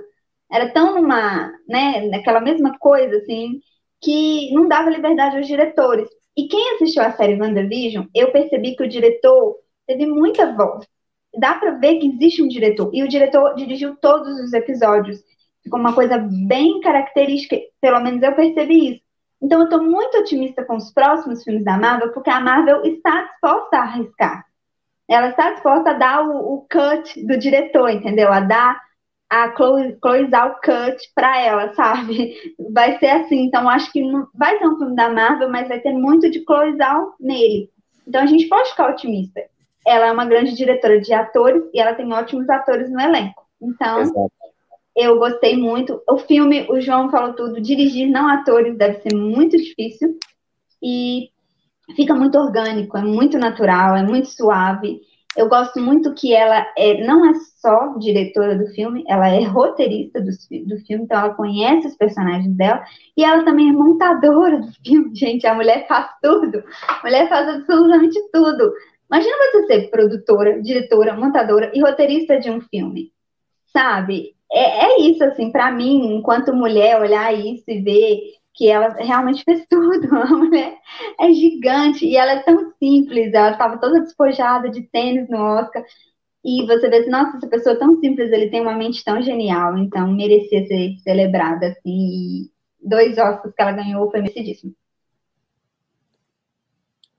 era tão numa, né, naquela mesma coisa, assim, que não dava liberdade aos diretores. E quem assistiu a série WandaVision, eu percebi que o diretor teve muita voz. Dá para ver que existe um diretor. E o diretor dirigiu todos os episódios. Ficou uma coisa bem característica, pelo menos eu percebi isso. Então eu estou muito otimista com os próximos filmes da Marvel, porque a Marvel está disposta a arriscar. Ela está disposta a dar o, o cut do diretor, entendeu? A dar a Chloe, Chloe Zhao cut pra ela, sabe? Vai ser assim, então acho que não, vai ser um filme da Marvel, mas vai ter muito de Chloe Zhao nele. Então a gente pode ficar otimista. Ela é uma grande diretora de atores e ela tem ótimos atores no elenco. Então, Exato. eu gostei muito. O filme, o João falou tudo, dirigir não atores deve ser muito difícil e fica muito orgânico, é muito natural, é muito suave. Eu gosto muito que ela é, não é só diretora do filme, ela é roteirista do, do filme, então ela conhece os personagens dela, e ela também é montadora do filme, gente. A mulher faz tudo, a mulher faz absolutamente tudo. Imagina você ser produtora, diretora, montadora e roteirista de um filme, sabe? É, é isso, assim, para mim, enquanto mulher, olhar isso e ver que ela realmente fez tudo. A mulher é gigante e ela é tão simples. Ela estava toda despojada de tênis no Oscar. E você vê assim, nossa, essa pessoa tão simples, ele tem uma mente tão genial, então merecia ser celebrada, assim. E dois Oscars que ela ganhou foi merecidíssimo.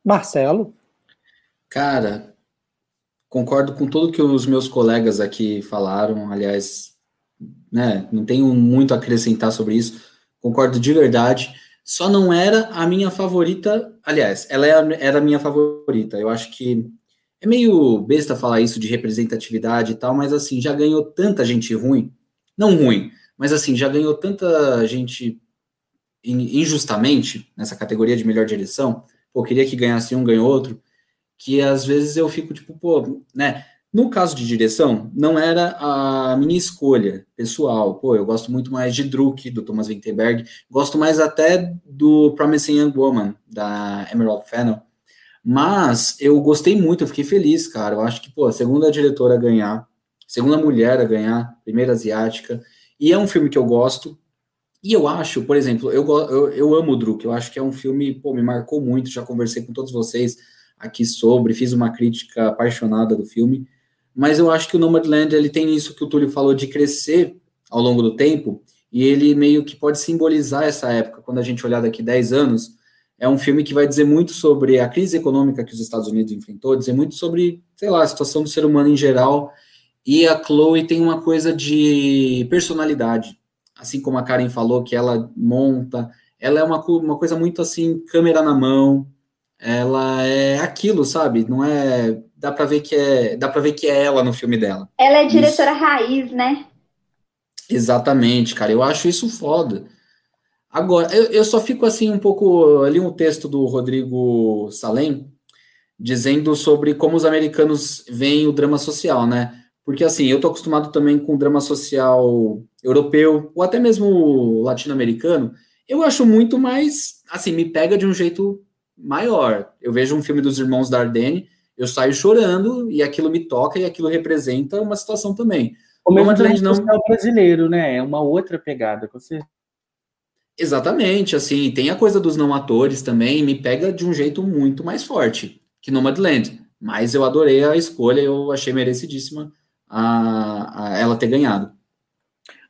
Marcelo? Cara, concordo com tudo que os meus colegas aqui falaram. Aliás, né, não tenho muito a acrescentar sobre isso concordo de verdade. Só não era a minha favorita. Aliás, ela é era a minha favorita. Eu acho que é meio besta falar isso de representatividade e tal, mas assim, já ganhou tanta gente ruim. Não ruim, mas assim, já ganhou tanta gente injustamente nessa categoria de melhor direção. Pô, queria que ganhasse um, ganhou outro. Que às vezes eu fico tipo, pô, né? No caso de direção, não era a minha escolha pessoal. Pô, eu gosto muito mais de Druk, do Thomas Vinterberg. Gosto mais até do Promising Young Woman, da Emerald Fennell. Mas eu gostei muito, eu fiquei feliz, cara. Eu acho que, pô, a segunda diretora a ganhar, segunda mulher a ganhar, primeira asiática. E é um filme que eu gosto. E eu acho, por exemplo, eu, eu, eu amo o Druk. Eu acho que é um filme, pô, me marcou muito. Já conversei com todos vocês aqui sobre, fiz uma crítica apaixonada do filme mas eu acho que o Nomadland ele tem isso que o Túlio falou de crescer ao longo do tempo, e ele meio que pode simbolizar essa época, quando a gente olhar daqui 10 anos, é um filme que vai dizer muito sobre a crise econômica que os Estados Unidos enfrentou, dizer muito sobre, sei lá, a situação do ser humano em geral, e a Chloe tem uma coisa de personalidade, assim como a Karen falou, que ela monta, ela é uma, uma coisa muito assim, câmera na mão, ela é aquilo, sabe? Não é dá para ver que é, dá para ver que é ela no filme dela. Ela é diretora isso. raiz, né? Exatamente, cara. Eu acho isso foda. Agora, eu, eu só fico assim um pouco ali um texto do Rodrigo Salem dizendo sobre como os americanos veem o drama social, né? Porque assim, eu tô acostumado também com o drama social europeu ou até mesmo latino-americano. Eu acho muito mais, assim, me pega de um jeito maior. Eu vejo um filme dos irmãos Dardenne, eu saio chorando e aquilo me toca e aquilo representa uma situação também. O mesmo não brasileiro, né? É uma outra pegada, você. Exatamente, assim, tem a coisa dos não atores também, me pega de um jeito muito mais forte que Nomadland. Mas eu adorei a escolha, eu achei merecidíssima a, a ela ter ganhado.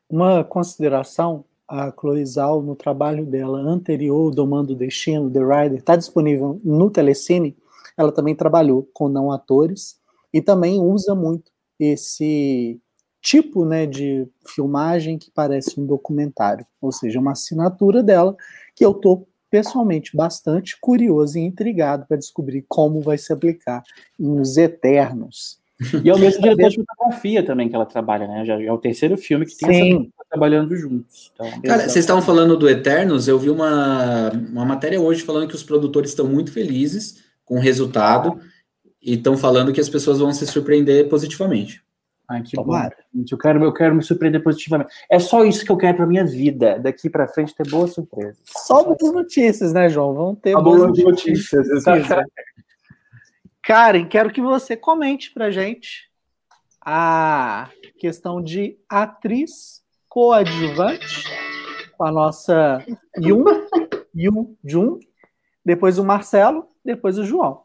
Uma consideração, a Chloe Zhao, no trabalho dela anterior, Domando o Destino, The Rider, está disponível no Telecine, ela também trabalhou com não atores e também usa muito esse tipo né, de filmagem que parece um documentário, ou seja, uma assinatura dela que eu estou pessoalmente bastante curioso e intrigado para descobrir como vai se aplicar nos Eternos. E é o mesmo diretor de fotografia também que ela trabalha, né? Já, é o terceiro filme que tem Sim. essa trabalhando juntos. Então, Cara, vocês estavam falando do Eternos, eu vi uma, uma matéria hoje falando que os produtores estão muito felizes com resultado e estão falando que as pessoas vão se surpreender positivamente. Ai, que Tomara. bom. Eu quero, eu quero me surpreender positivamente. É só isso que eu quero para minha vida. Daqui para frente ter boas surpresas. Só boas notícias, né, João? Vão ter boas, boas notícias. notícias. Karen, quero que você comente para gente a questão de atriz coadjuvante com a nossa Yun, Yun Jun, depois o Marcelo depois o João.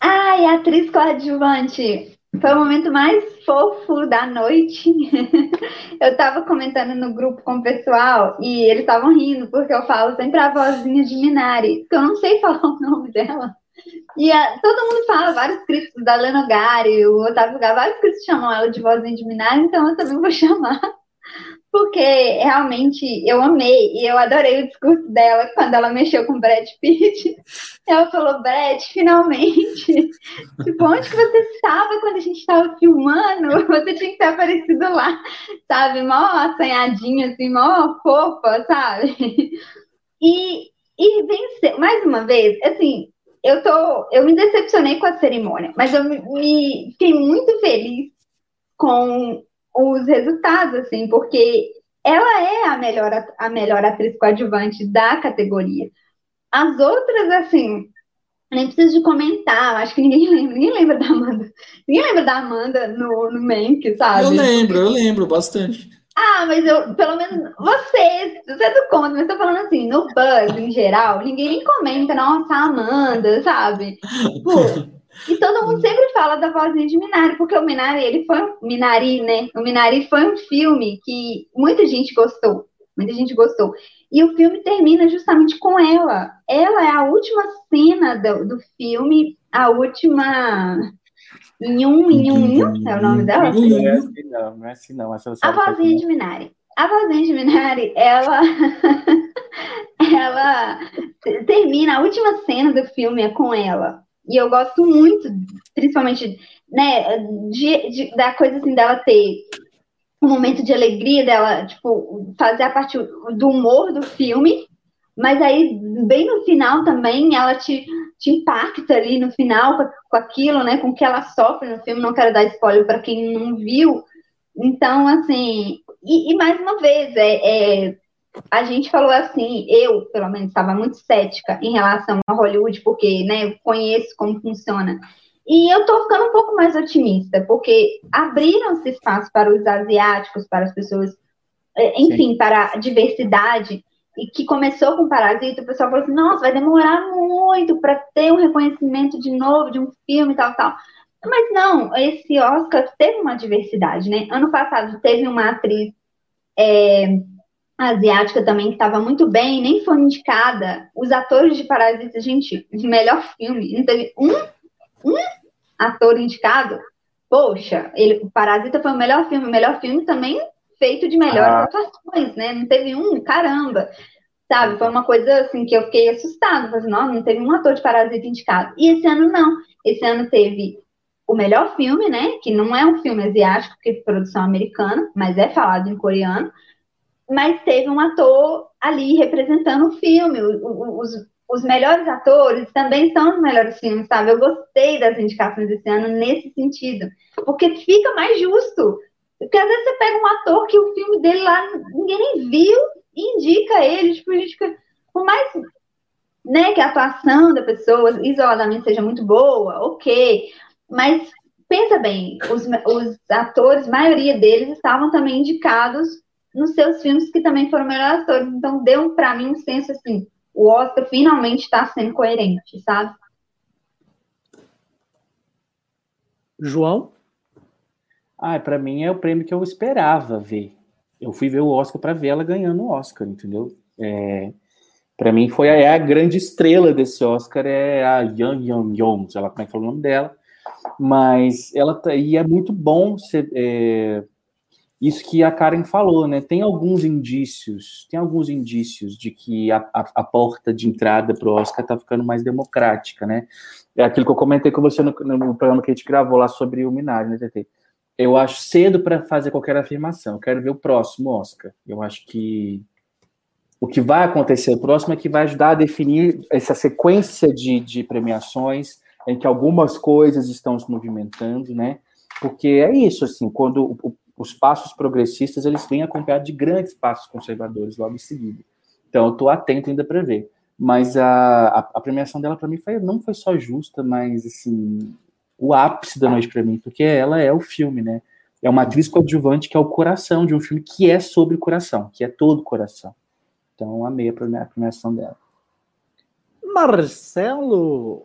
Ai, atriz coadjuvante. Foi o momento mais fofo da noite. eu tava comentando no grupo com o pessoal e eles estavam rindo, porque eu falo sempre a vozinha de Minari, que eu não sei falar o nome dela. E a, todo mundo fala, vários críticos da Lena Gari, o Otávio Gá, vários críticos chamam ela de vozinha de Minari, então eu também vou chamar porque realmente eu amei e eu adorei o discurso dela quando ela mexeu com o Brad Pitt. Ela falou, Brad, finalmente. Tipo, onde que você estava quando a gente estava filmando? Você tinha que ter aparecido lá, sabe? Mó assanhadinha, assim, mó fofa, sabe? E, e vencer, mais uma vez, assim, eu tô, eu me decepcionei com a cerimônia, mas eu me, me fiquei muito feliz com os resultados, assim, porque ela é a melhor, a melhor atriz coadjuvante da categoria. As outras, assim, nem preciso de comentar, acho que ninguém lembra, ninguém lembra da Amanda. Ninguém lembra da Amanda no, no Mank, sabe? Eu lembro, eu lembro bastante. Ah, mas eu, pelo menos, você, você é do conta, mas tô falando assim, no Buzz em geral, ninguém nem comenta, nossa, Amanda, sabe? Pô, e todo mundo sempre fala da vozinha de Minari, porque o Minari, ele foi um Minari, né? O Minari foi um filme que muita gente gostou. Muita gente gostou. E o filme termina justamente com ela. Ela é a última cena do, do filme, a última. Nhum, Nhum, Nhum, é o nome dela? Não é assim, não, não é assim, não. A vozinha de Minari. A vozinha de Minari, ela. ela termina, a última cena do filme é com ela. E eu gosto muito, principalmente, né, de, de, da coisa assim dela ter um momento de alegria dela, tipo, fazer a parte do humor do filme, mas aí, bem no final também, ela te, te impacta ali no final com, com aquilo, né, com o que ela sofre no filme, não quero dar spoiler para quem não viu, então, assim, e, e mais uma vez, é, é a gente falou assim, eu, pelo menos, estava muito cética em relação a Hollywood, porque, né, eu conheço como funciona. E eu estou ficando um pouco mais otimista, porque abriram-se espaço para os asiáticos, para as pessoas, é, enfim, Sim. para a diversidade, e que começou com Parasita, o pessoal falou assim, nossa, vai demorar muito para ter um reconhecimento de novo de um filme e tal, tal. Mas não, esse Oscar teve uma diversidade, né? Ano passado teve uma atriz é, asiática também, que estava muito bem, nem foi indicada. Os atores de Parasita, gente, melhor filme, não teve um, um ator indicado. Poxa, ele, Parasita foi o melhor filme, o melhor filme também feito de melhores ah. atuações, né? Não teve um, caramba. Sabe, foi uma coisa assim que eu fiquei assustada, falei, assim, não, não teve um ator de Parasita indicado. E esse ano não. Esse ano teve o melhor filme, né? Que não é um filme asiático, porque é produção americana, mas é falado em coreano mas teve um ator ali representando o filme. Os, os melhores atores também são os melhores filmes, sabe? Eu gostei das indicações desse ano nesse sentido, porque fica mais justo. Porque às vezes você pega um ator que o filme dele lá ninguém nem viu e indica ele, tipo, a gente fica, por mais né, que a atuação da pessoa isoladamente seja muito boa, ok, mas pensa bem, os, os atores, maioria deles estavam também indicados nos seus filmes que também foram melhores atores. Então deu para mim um senso assim, o Oscar finalmente está sendo coerente, sabe? João? Ah, para mim é o prêmio que eu esperava ver. Eu fui ver o Oscar para ver ela ganhando o Oscar, entendeu? É, para mim foi a, é a, grande estrela desse Oscar é a Yang Yang Yong, sei lá como é que fala o nome dela, mas ela tá, e é muito bom ser, é, isso que a Karen falou, né? Tem alguns indícios, tem alguns indícios de que a, a, a porta de entrada para o Oscar está ficando mais democrática, né? É aquilo que eu comentei com você no, no programa que a gente gravou lá sobre o Minari, né, TT? Eu acho cedo para fazer qualquer afirmação. Eu quero ver o próximo Oscar. Eu acho que o que vai acontecer próximo é que vai ajudar a definir essa sequência de, de premiações em que algumas coisas estão se movimentando, né? Porque é isso, assim, quando o, os passos progressistas eles vêm acompanhados de grandes passos conservadores logo em seguida. Então eu estou atento ainda para ver. Mas a, a, a premiação dela para mim foi, não foi só justa, mas assim o ápice da noite para mim, porque ela é o filme, né? É uma atriz coadjuvante que é o coração de um filme que é sobre coração, que é todo coração. Então amei a premiação dela. Marcelo.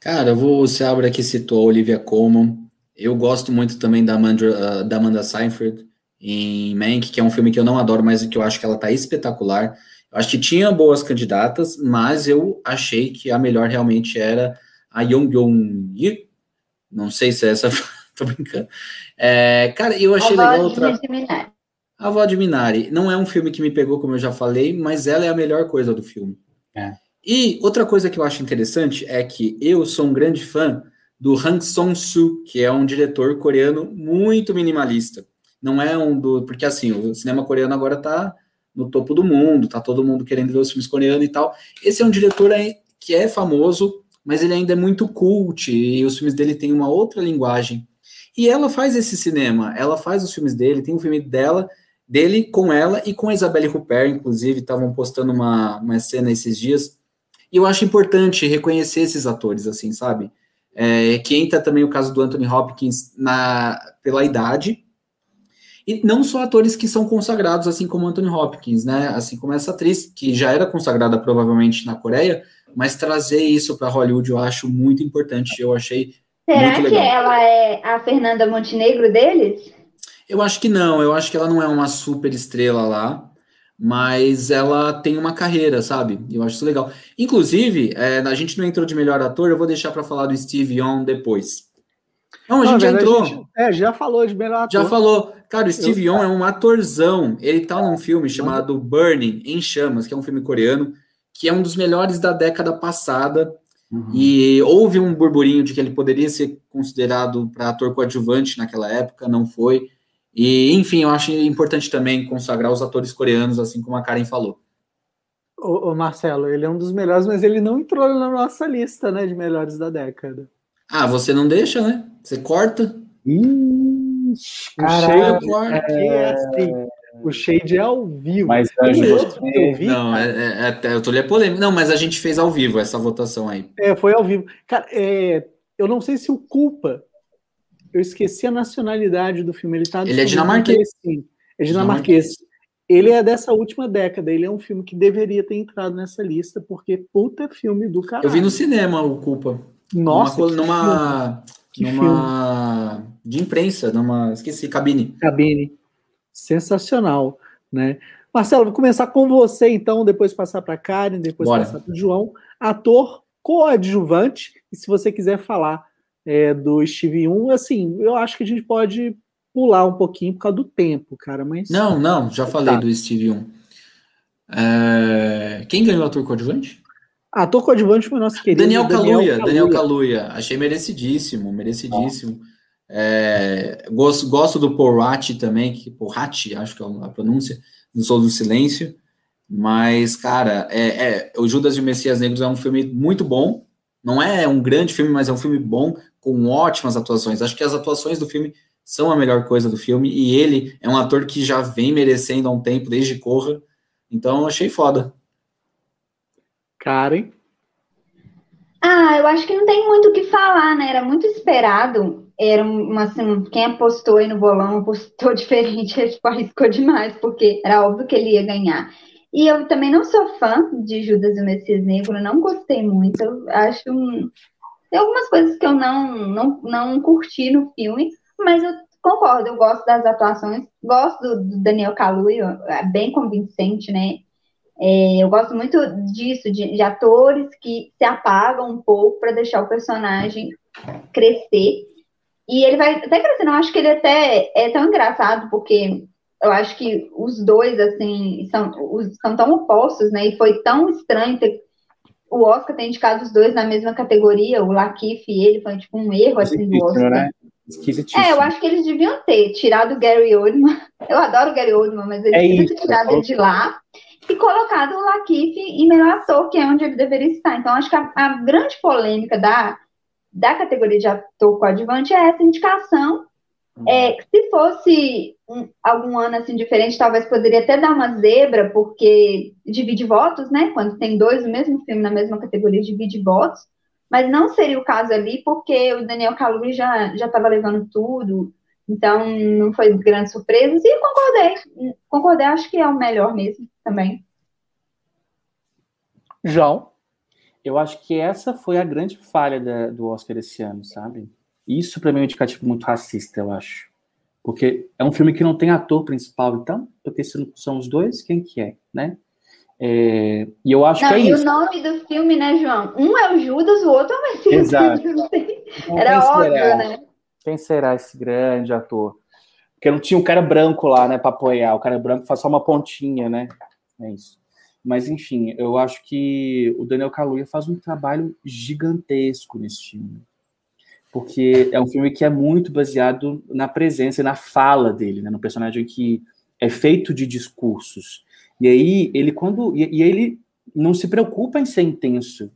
Cara, eu vou, você abre aqui citou a Olivia Colman. Eu gosto muito também da Amanda, uh, da Amanda Seyfried em Mank, que é um filme que eu não adoro, mas que eu acho que ela tá espetacular. Eu acho que tinha boas candidatas, mas eu achei que a melhor realmente era a Yong Yong Yi. Não sei se é essa. Tô brincando. É, cara, eu achei legal outra. A Avó de Minari. Não é um filme que me pegou, como eu já falei, mas ela é a melhor coisa do filme. É. E outra coisa que eu acho interessante é que eu sou um grande fã do Hang Song-soo, que é um diretor coreano muito minimalista. Não é um do... Porque, assim, o cinema coreano agora tá no topo do mundo, tá todo mundo querendo ver os filmes coreanos e tal. Esse é um diretor que é famoso, mas ele ainda é muito cult, e os filmes dele têm uma outra linguagem. E ela faz esse cinema, ela faz os filmes dele, tem um filme dela, dele com ela e com a Isabelle Huppert, inclusive, estavam postando uma, uma cena esses dias. E eu acho importante reconhecer esses atores, assim, sabe? É, que entra também o caso do Anthony Hopkins na, pela idade, e não só atores que são consagrados, assim como Anthony Hopkins, né? Assim como essa atriz, que já era consagrada provavelmente na Coreia, mas trazer isso para Hollywood eu acho muito importante. Eu achei. Será muito que ela é a Fernanda Montenegro deles? Eu acho que não, eu acho que ela não é uma super estrela lá, mas ela tem uma carreira, sabe? Eu acho isso legal. Inclusive, é, a gente não entrou de melhor ator, eu vou deixar para falar do Steve Young depois. Não, a gente já entrou. Gente, é, já falou de melhor ator. Já falou. Cara, o Steve Yeun é um atorzão. Ele tá num filme chamado Burning, em Chamas, que é um filme coreano, que é um dos melhores da década passada. Uhum. E houve um burburinho de que ele poderia ser considerado para ator coadjuvante naquela época, não foi. E, enfim, eu acho importante também consagrar os atores coreanos, assim como a Karen falou. Ô, ô Marcelo, ele é um dos melhores, mas ele não entrou na nossa lista, né, de melhores da década. Ah, você não deixa, né? Você corta. Ixi, caralho, o shade é, é assim. O shade é ao vivo. Mas Anjo, você... Não, é, é, é, eu tô lendo polêmica. Não, mas a gente fez ao vivo essa votação aí. É, foi ao vivo. Cara, é, eu não sei se o culpa. Eu esqueci a nacionalidade do filme. Ele tá Ele é dinamarquês. É dinamarquês. Ele é dessa última década. Ele é um filme que deveria ter entrado nessa lista, porque puta filme do caralho. Eu vi no cinema o Culpa. Nossa, numa, numa, numa de imprensa, numa esqueci cabine. Cabine, sensacional, né? Marcelo, vou começar com você então, depois passar para Karen, depois Bora. passar para o João, ator coadjuvante. E se você quiser falar é, do Steve 1, assim, eu acho que a gente pode pular um pouquinho por causa do tempo, cara. Mas não, não, já falei tá. do Steve 1. É... Quem ganhou ator coadjuvante? Ator coadjuvante foi nosso querido Daniel Kaluuya. Daniel Kaluuya. Achei merecidíssimo, merecidíssimo. É, gosto, gosto do Porati também, que Porati, acho que é a pronúncia, no Sou do Silêncio. Mas, cara, é, é, o Judas e o Messias Negros é um filme muito bom. Não é um grande filme, mas é um filme bom, com ótimas atuações. Acho que as atuações do filme são a melhor coisa do filme. E ele é um ator que já vem merecendo há um tempo, desde Corra. Então, achei foda. Karen? Ah, eu acho que não tem muito o que falar, né? Era muito esperado. Era uma, assim, quem apostou aí no bolão apostou diferente, ele tipo, arriscou demais, porque era óbvio que ele ia ganhar. E eu também não sou fã de Judas e o Messias Negro, não gostei muito. Eu acho. Tem algumas coisas que eu não, não, não curti no filme, mas eu concordo, eu gosto das atuações, gosto do, Daniel Kaluuya, é bem convincente, né? É, eu gosto muito disso, de, de, atores que se apagam um pouco para deixar o personagem crescer. E ele vai até crescendo, eu acho que ele até é tão engraçado, porque eu acho que os dois, assim, são, os, são tão opostos, né? E foi tão estranho ter o Oscar ter indicado os dois na mesma categoria, o Lakif e ele, foi tipo um erro, assim, do Oscar. Né? É, eu acho que eles deviam ter tirado o Gary Oldman. Eu adoro o Gary Oldman, mas eles é deviam ter tirado ele de lá e colocado o Lakif em melhor ator, que é onde ele deveria estar. Então, acho que a, a grande polêmica da, da categoria de ator coadjuvante é essa indicação. É, se fosse um, algum ano assim diferente, talvez poderia até dar uma zebra, porque divide votos, né? Quando tem dois do mesmo filme na mesma categoria, divide votos. Mas não seria o caso ali, porque o Daniel Kaluuya já já estava levando tudo, então não foi grande surpresa. E concordei, concordei, acho que é o melhor mesmo também. João? Eu acho que essa foi a grande falha da, do Oscar esse ano, sabe? Isso para mim é um indicativo muito racista, eu acho. Porque é um filme que não tem ator principal, então, porque se não são os dois, quem que é, né? É, e eu acho Não, que é e isso. o nome do filme, né, João? Um é o Judas, o outro é o Messias. Exato. Era óbvio, será? né? Quem será esse grande ator? Porque não tinha um cara branco lá, né, para apoiar. O cara branco faz só uma pontinha, né? É isso. Mas, enfim, eu acho que o Daniel Kaluuya faz um trabalho gigantesco nesse filme. Porque é um filme que é muito baseado na presença e na fala dele, né? No personagem que é feito de discursos. E aí, ele quando... E, e ele não se preocupa em ser intenso.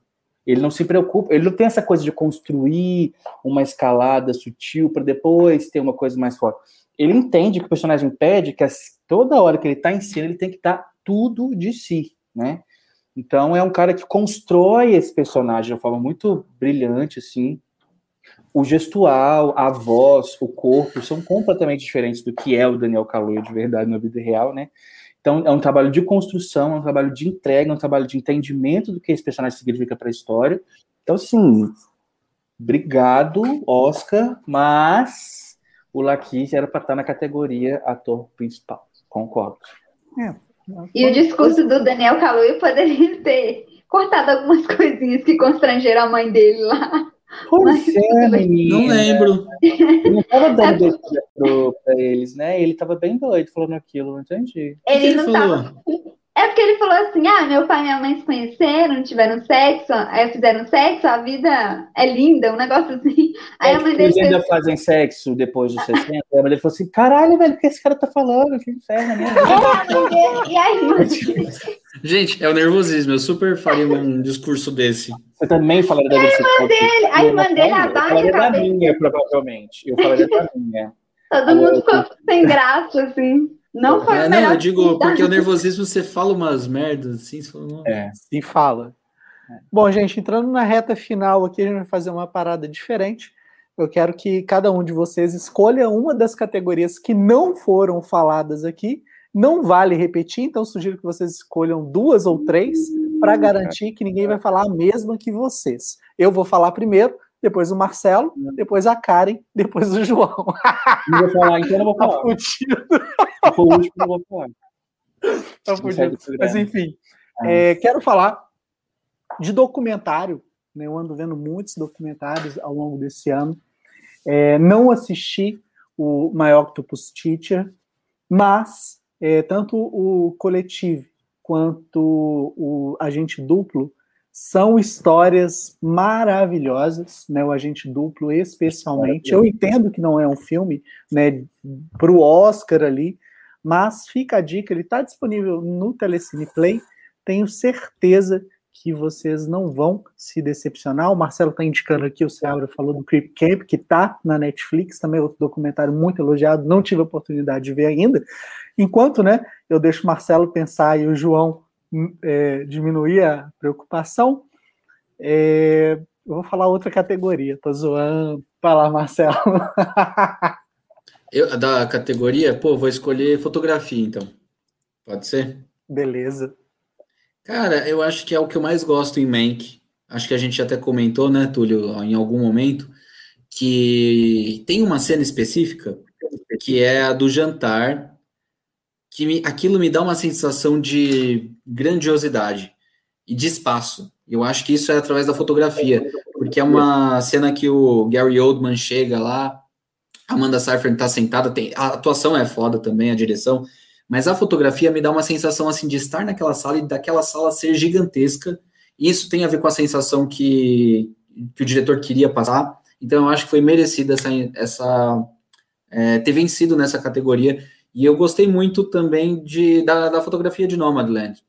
Ele não se preocupa, ele não tem essa coisa de construir uma escalada sutil para depois ter uma coisa mais forte. Ele entende que o personagem pede que as- toda hora que ele está em cena, ele tem que dar tudo de si, né? Então é um cara que constrói esse personagem de uma forma muito brilhante, assim. O gestual, a voz, o corpo são completamente diferentes do que é o Daniel Kaluuya de verdade na vida real, né? Então, é um trabalho de construção, é um trabalho de entrega, é um trabalho de entendimento do que esse personagem significa para a história. Então, assim, obrigado, Oscar, mas o Laquis era para estar na categoria ator principal. Concordo. E o discurso do Daniel Kaluuya poderia ter cortado algumas coisinhas que constrangeram a mãe dele lá. Pois é, menina. Não lembro. Ele não estava É dando beijo para eles, né? Ele estava bem doido falando aquilo, não entendi. O que Ele ele não falou? tava. É porque ele falou assim: ah, meu pai e minha mãe se conheceram, tiveram sexo, aí fizeram sexo, a vida é linda, um negócio assim. Aí a mãe dele Eles fez ainda fazem sexo depois dos 60. A mãe dele falou assim: caralho, velho, o que esse cara tá falando? Que inferno, né? E a irmã dele, Gente, é o nervosismo. Eu super faria um discurso desse. Você também falaria da versão dele, a irmã dele abaixa a falaria da cabeça. minha, provavelmente. Eu falaria da minha. todo mundo ficou sem graça, assim. Não foi o não, eu digo, porque o nervosismo você fala umas merdas assim, você fala. É. Se fala. Bom, gente, entrando na reta final aqui, a gente vai fazer uma parada diferente. Eu quero que cada um de vocês escolha uma das categorias que não foram faladas aqui. Não vale repetir, então sugiro que vocês escolham duas ou três para garantir que ninguém vai falar a mesma que vocês. Eu vou falar primeiro, depois o Marcelo, depois a Karen, depois o João. Não vou falar, então eu não vou Tá falar. fudido, Se for o último, não vou falar. tá fudido. Mas enfim, Ah. é, quero falar de documentário. né? Eu ando vendo muitos documentários ao longo desse ano. É, não assisti o My Octopus Teacher, mas é, tanto o Coletivo quanto o Agente Duplo são histórias maravilhosas, né? O Agente Duplo, especialmente. Eu entendo que não é um filme, né, para o Oscar ali, mas fica a dica, ele está disponível no Telecine Play. Tenho certeza que vocês não vão se decepcionar. O Marcelo está indicando aqui, o Seabra falou do Creep Camp, que está na Netflix, também é outro documentário muito elogiado, não tive a oportunidade de ver ainda. Enquanto né, eu deixo o Marcelo pensar e o João é, diminuir a preocupação, é, eu vou falar outra categoria, tô zoando. Vai lá, Marcelo. Eu, da categoria, pô, vou escolher fotografia, então. Pode ser? Beleza. Cara, eu acho que é o que eu mais gosto em Mank. Acho que a gente até comentou, né, Túlio, em algum momento, que tem uma cena específica que é a do jantar, que me- aquilo me dá uma sensação de grandiosidade e de espaço. Eu acho que isso é através da fotografia, porque é uma cena que o Gary Oldman chega lá, Amanda Seyfried tá sentada, tem, a atuação é foda também, a direção, mas a fotografia me dá uma sensação assim de estar naquela sala e daquela sala ser gigantesca. E isso tem a ver com a sensação que, que o diretor queria passar. Então eu acho que foi merecido essa, essa é, ter vencido nessa categoria. E eu gostei muito também de, da, da fotografia de Nomadland.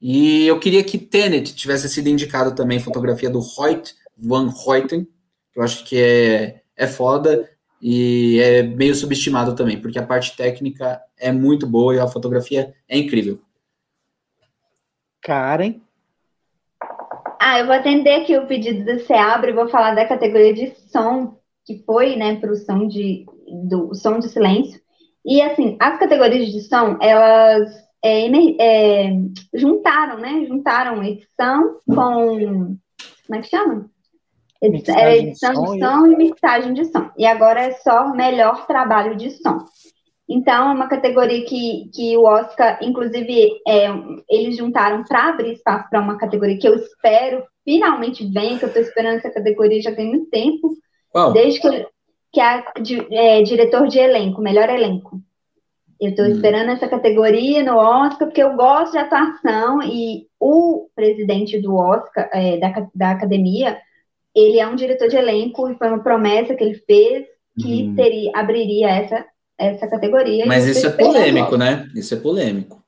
E eu queria que Tenet tivesse sido indicado também, fotografia do Hoyt Van Hoyten, que eu acho que é, é foda e é meio subestimado também, porque a parte técnica é muito boa e a fotografia é incrível. Karen. Ah, eu vou atender aqui o pedido do Seabra e vou falar da categoria de som, que foi, né, para o som de, do som de silêncio. E, assim, as categorias de som, elas é, é, juntaram, né, juntaram edição com, como é que chama? Edi- Mixagem Era de edição som de e- som e mixagem de som. E agora é só melhor trabalho de som. Então, é uma categoria que, que o Oscar, inclusive, é, eles juntaram para abrir espaço para uma categoria que eu espero finalmente venha, que eu estou esperando essa categoria já tem muito tempo. Desde que, que é, é diretor de elenco, melhor elenco. Eu estou hum. esperando essa categoria no Oscar, porque eu gosto de atuação e o presidente do Oscar, é, da, da academia, ele é um diretor de elenco e foi uma promessa que ele fez que hum. teria, abriria essa essa categoria. Mas isso é polêmico, né? Isso é polêmico.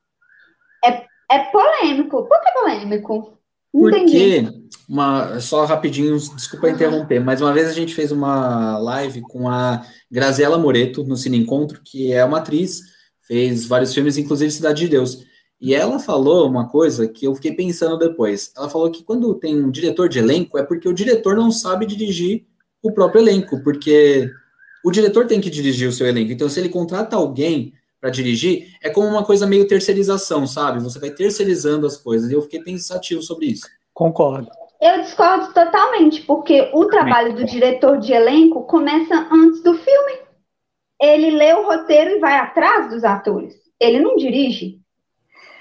É, é polêmico. Por que polêmico? Porque, uma, só rapidinho, desculpa interromper, mas uma vez a gente fez uma live com a Graziela Moreto no Cine Encontro, que é uma atriz, fez vários filmes, inclusive Cidade de Deus. E ela falou uma coisa que eu fiquei pensando depois. Ela falou que quando tem um diretor de elenco é porque o diretor não sabe dirigir o próprio elenco, porque o diretor tem que dirigir o seu elenco. Então, se ele contrata alguém para dirigir, é como uma coisa meio terceirização, sabe? Você vai terceirizando as coisas. E eu fiquei pensativo sobre isso. Concordo. Eu discordo totalmente, porque o trabalho do diretor de elenco começa antes do filme. Ele lê o roteiro e vai atrás dos atores. Ele não dirige.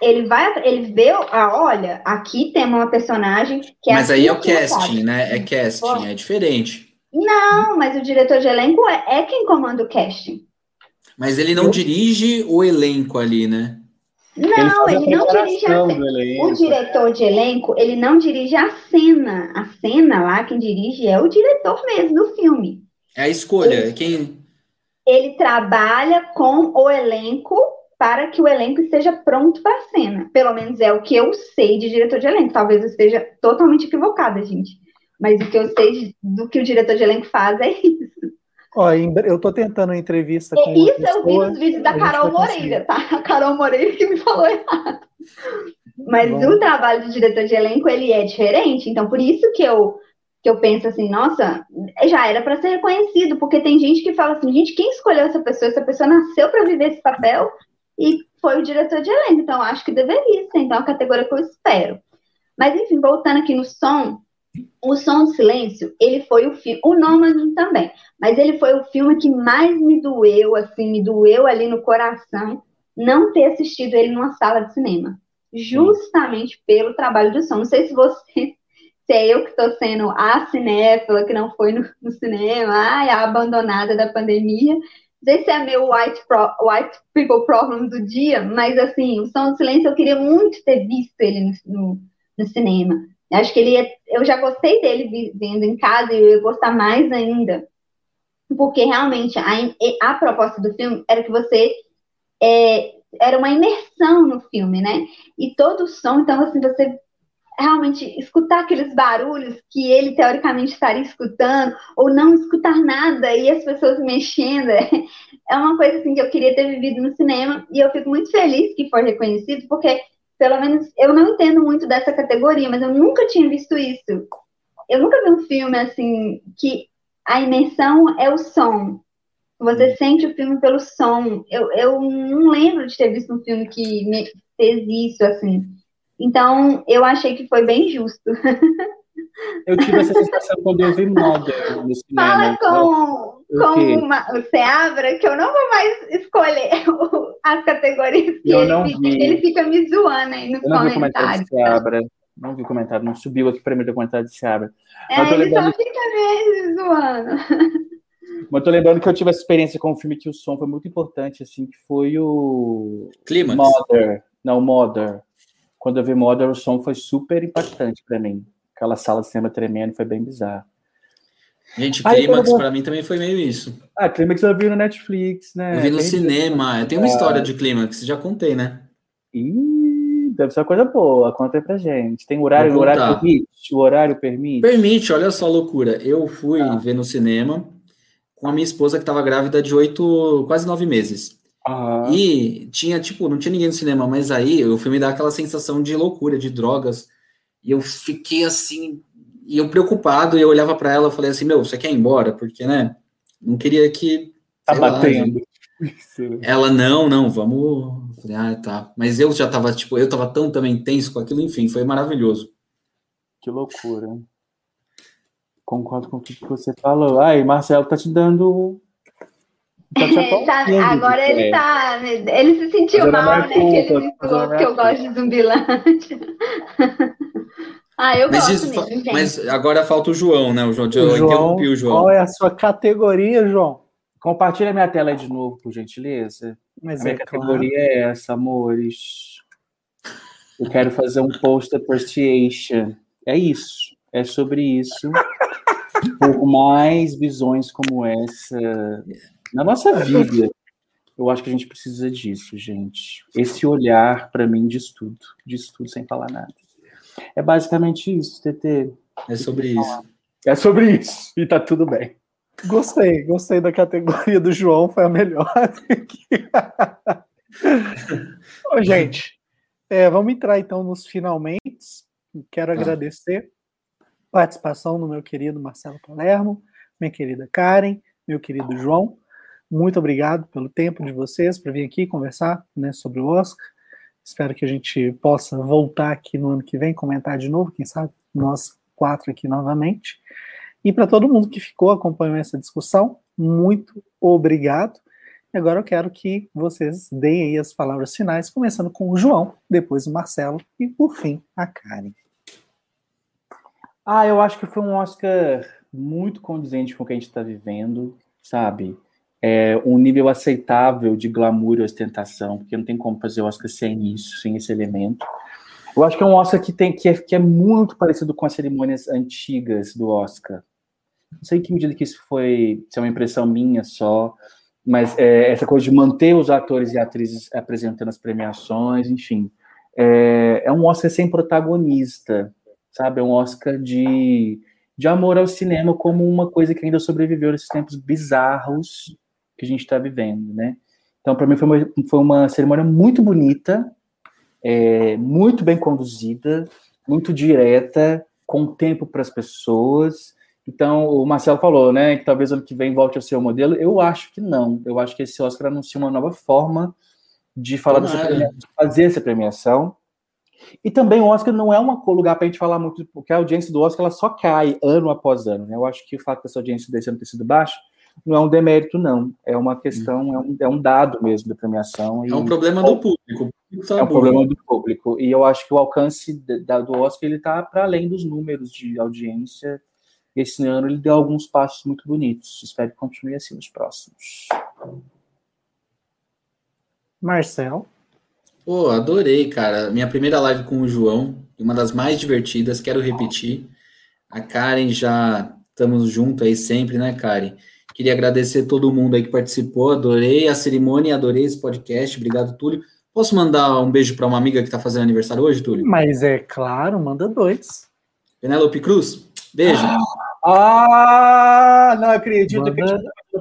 Ele vai, ele vê, ah, olha, aqui tem uma personagem que é Mas aí é o casting, né? É casting, é diferente. Não, mas o diretor de elenco é, é quem comanda o casting. Mas ele não dirige o elenco ali, né? Não, ele, ele não dirige a cena. O diretor de elenco, ele não dirige a cena. A cena lá, quem dirige é o diretor mesmo do filme. É a escolha, ele, quem. Ele trabalha com o elenco para que o elenco esteja pronto para a cena. Pelo menos é o que eu sei de diretor de elenco. Talvez eu esteja totalmente equivocada, gente. Mas o que eu sei do que o diretor de elenco faz é isso. Ó, eu tô tentando uma entrevista com. Isso pessoa, eu vi nos vídeos da Carol Moreira, tá? A Carol Moreira que me falou errado. Mas Bom. o trabalho do diretor de elenco, ele é diferente. Então, por isso que eu, que eu penso assim, nossa, já era para ser reconhecido, porque tem gente que fala assim, gente, quem escolheu essa pessoa? Essa pessoa nasceu para viver esse papel e foi o diretor de elenco. Então, acho que deveria ser. Então, a categoria que eu espero. Mas, enfim, voltando aqui no som, o Som do Silêncio, ele foi o filme, o Nômade também, mas ele foi o filme que mais me doeu, assim, me doeu ali no coração, não ter assistido ele numa sala de cinema. Justamente pelo trabalho do som. Não sei se você, se é eu que estou sendo a cinéfila que não foi no, no cinema, ai, a abandonada da pandemia. Não sei se é meu white, pro, white people problem do dia, mas assim, o Som do Silêncio eu queria muito ter visto ele no, no, no cinema Acho que ele ia, eu já gostei dele vendo em casa e eu ia gostar mais ainda. Porque realmente a, a proposta do filme era que você é, era uma imersão no filme, né? E todo o som, então assim, você realmente escutar aqueles barulhos que ele teoricamente estaria escutando, ou não escutar nada e as pessoas mexendo, é uma coisa assim que eu queria ter vivido no cinema e eu fico muito feliz que foi reconhecido, porque pelo menos eu não entendo muito dessa categoria, mas eu nunca tinha visto isso. Eu nunca vi um filme assim que a imersão é o som. Você hum. sente o filme pelo som. Eu, eu não lembro de ter visto um filme que me fez isso assim. Então, eu achei que foi bem justo. Eu tive essa sensação quando eu vi Mother no cinema. Fala com, com uma, o Seabra que eu não vou mais escolher as categorias que eu ele, fica, ele fica me zoando aí nos eu não comentários. Vi comentário de Seabra. Não vi comentário, não subiu aqui para mim o comentário de Seabra. É, Mas ele lembrando... só fica me zoando. Mas eu tô lembrando que eu tive essa experiência com o filme que o som foi muito importante, assim, que foi o... Clima. Mother. Não, Mother. Quando eu vi Mother, o som foi super impactante para mim aquela sala de cinema tremendo, foi bem bizarro. Gente, Clímax para mim também foi meio isso. Ah, Clímax eu vi no Netflix, né? Eu vi no Tem cinema. Eu tenho uma história de Clímax, já contei, né? Ih, deve ser uma coisa boa. Conta aí pra gente. Tem horário, o horário permite? O horário permite? Permite, olha só a loucura. Eu fui ah. ver no cinema com a minha esposa que estava grávida de oito, quase nove meses. Ah. E tinha, tipo, não tinha ninguém no cinema, mas aí o filme dá aquela sensação de loucura, de drogas. E eu fiquei assim, e eu preocupado, e eu olhava para ela e falei assim: Meu, você quer ir embora? Porque, né? Não queria que. Tá batendo. Lá, ela, não, não, vamos. Falei, ah, tá. Mas eu já tava, tipo, eu tava tão também tenso com aquilo, enfim, foi maravilhoso. Que loucura. Concordo com o que você falou. Ai, Marcelo tá te dando Tá, agora ele é. tá. Ele se sentiu mal, né? Culpa, que ele falou que eu gosto de zumbilante. ah, eu mas gosto isso, mesmo, Mas agora falta o João, né? O João, o João interrompi o João. Qual é a sua categoria, João? Compartilha minha tela aí de novo, por gentileza. Mas a minha é categoria claro. é essa, amores. Eu quero fazer um post appreciation. É isso. É sobre isso. Por mais visões como essa na nossa vida, eu acho que a gente precisa disso, gente. Esse olhar, para mim, diz tudo. Diz tudo sem falar nada. É basicamente isso, TT. É sobre isso. É sobre isso. E tá tudo bem. Gostei, gostei da categoria do João, foi a melhor. Ô, gente, é, vamos entrar então nos finalmente. Quero ah. agradecer a participação do meu querido Marcelo Palermo, minha querida Karen, meu querido João. Muito obrigado pelo tempo de vocês para vir aqui conversar né, sobre o Oscar. Espero que a gente possa voltar aqui no ano que vem, comentar de novo, quem sabe nós quatro aqui novamente. E para todo mundo que ficou, acompanhou essa discussão, muito obrigado. E agora eu quero que vocês deem aí as palavras finais, começando com o João, depois o Marcelo e, por fim, a Karen. Ah, eu acho que foi um Oscar muito condizente com o que a gente está vivendo, sabe? É, um nível aceitável de glamour e ostentação, porque não tem como fazer Oscar sem isso, sem esse elemento. Eu acho que é um Oscar que, tem, que, é, que é muito parecido com as cerimônias antigas do Oscar. Não sei que medida que isso foi, se é uma impressão minha só, mas é, essa coisa de manter os atores e atrizes apresentando as premiações, enfim. É, é um Oscar sem protagonista, sabe? É um Oscar de, de amor ao cinema como uma coisa que ainda sobreviveu nesses tempos bizarros que a gente está vivendo, né? Então, para mim, foi uma, foi uma cerimônia muito bonita, é, muito bem conduzida, muito direta, com tempo para as pessoas. Então, o Marcelo falou, né, que talvez ano que vem volte a ser o modelo. Eu acho que não. Eu acho que esse Oscar anuncia uma nova forma de falar dessa premiação, de fazer essa premiação. E também o Oscar não é um lugar para a gente falar muito, porque a audiência do Oscar ela só cai ano após ano. Né? Eu acho que o fato dessa audiência desse ano ter sido baixa não é um demérito, não. É uma questão, é um, é um dado mesmo da premiação. É um problema do público. Tá é um problema do público. E eu acho que o alcance da, do Oscar ele está para além dos números de audiência. Esse ano ele deu alguns passos muito bonitos. Espero que continue assim nos próximos. Marcel. Pô, adorei, cara. Minha primeira live com o João, uma das mais divertidas, quero repetir. A Karen já estamos juntos aí sempre, né, Karen? Queria agradecer todo mundo aí que participou, adorei a cerimônia, adorei esse podcast. Obrigado, Túlio. Posso mandar um beijo para uma amiga que está fazendo aniversário hoje, Túlio? Mas é claro, manda dois. Penélope Cruz, beijo. Ah, não acredito manda, que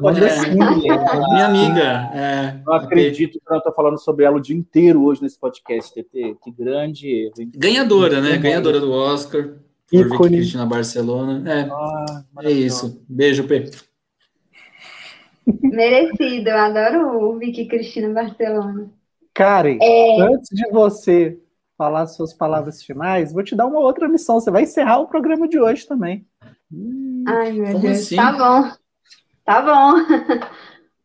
manda é, Minha amiga. É, não acredito que eu estou falando sobre ela o dia inteiro hoje nesse podcast, TT. Que grande erro. Ganhadora, né? Ganhadora do Oscar. Por Vicky Cristina Barcelona. É, ah, é isso. Beijo, Pedro. Merecido, eu adoro o Vicky Cristina Barcelona. Karen, é... antes de você falar suas palavras finais, vou te dar uma outra missão. Você vai encerrar o programa de hoje também. Ai, meu Como Deus. Assim? Tá bom. Tá bom.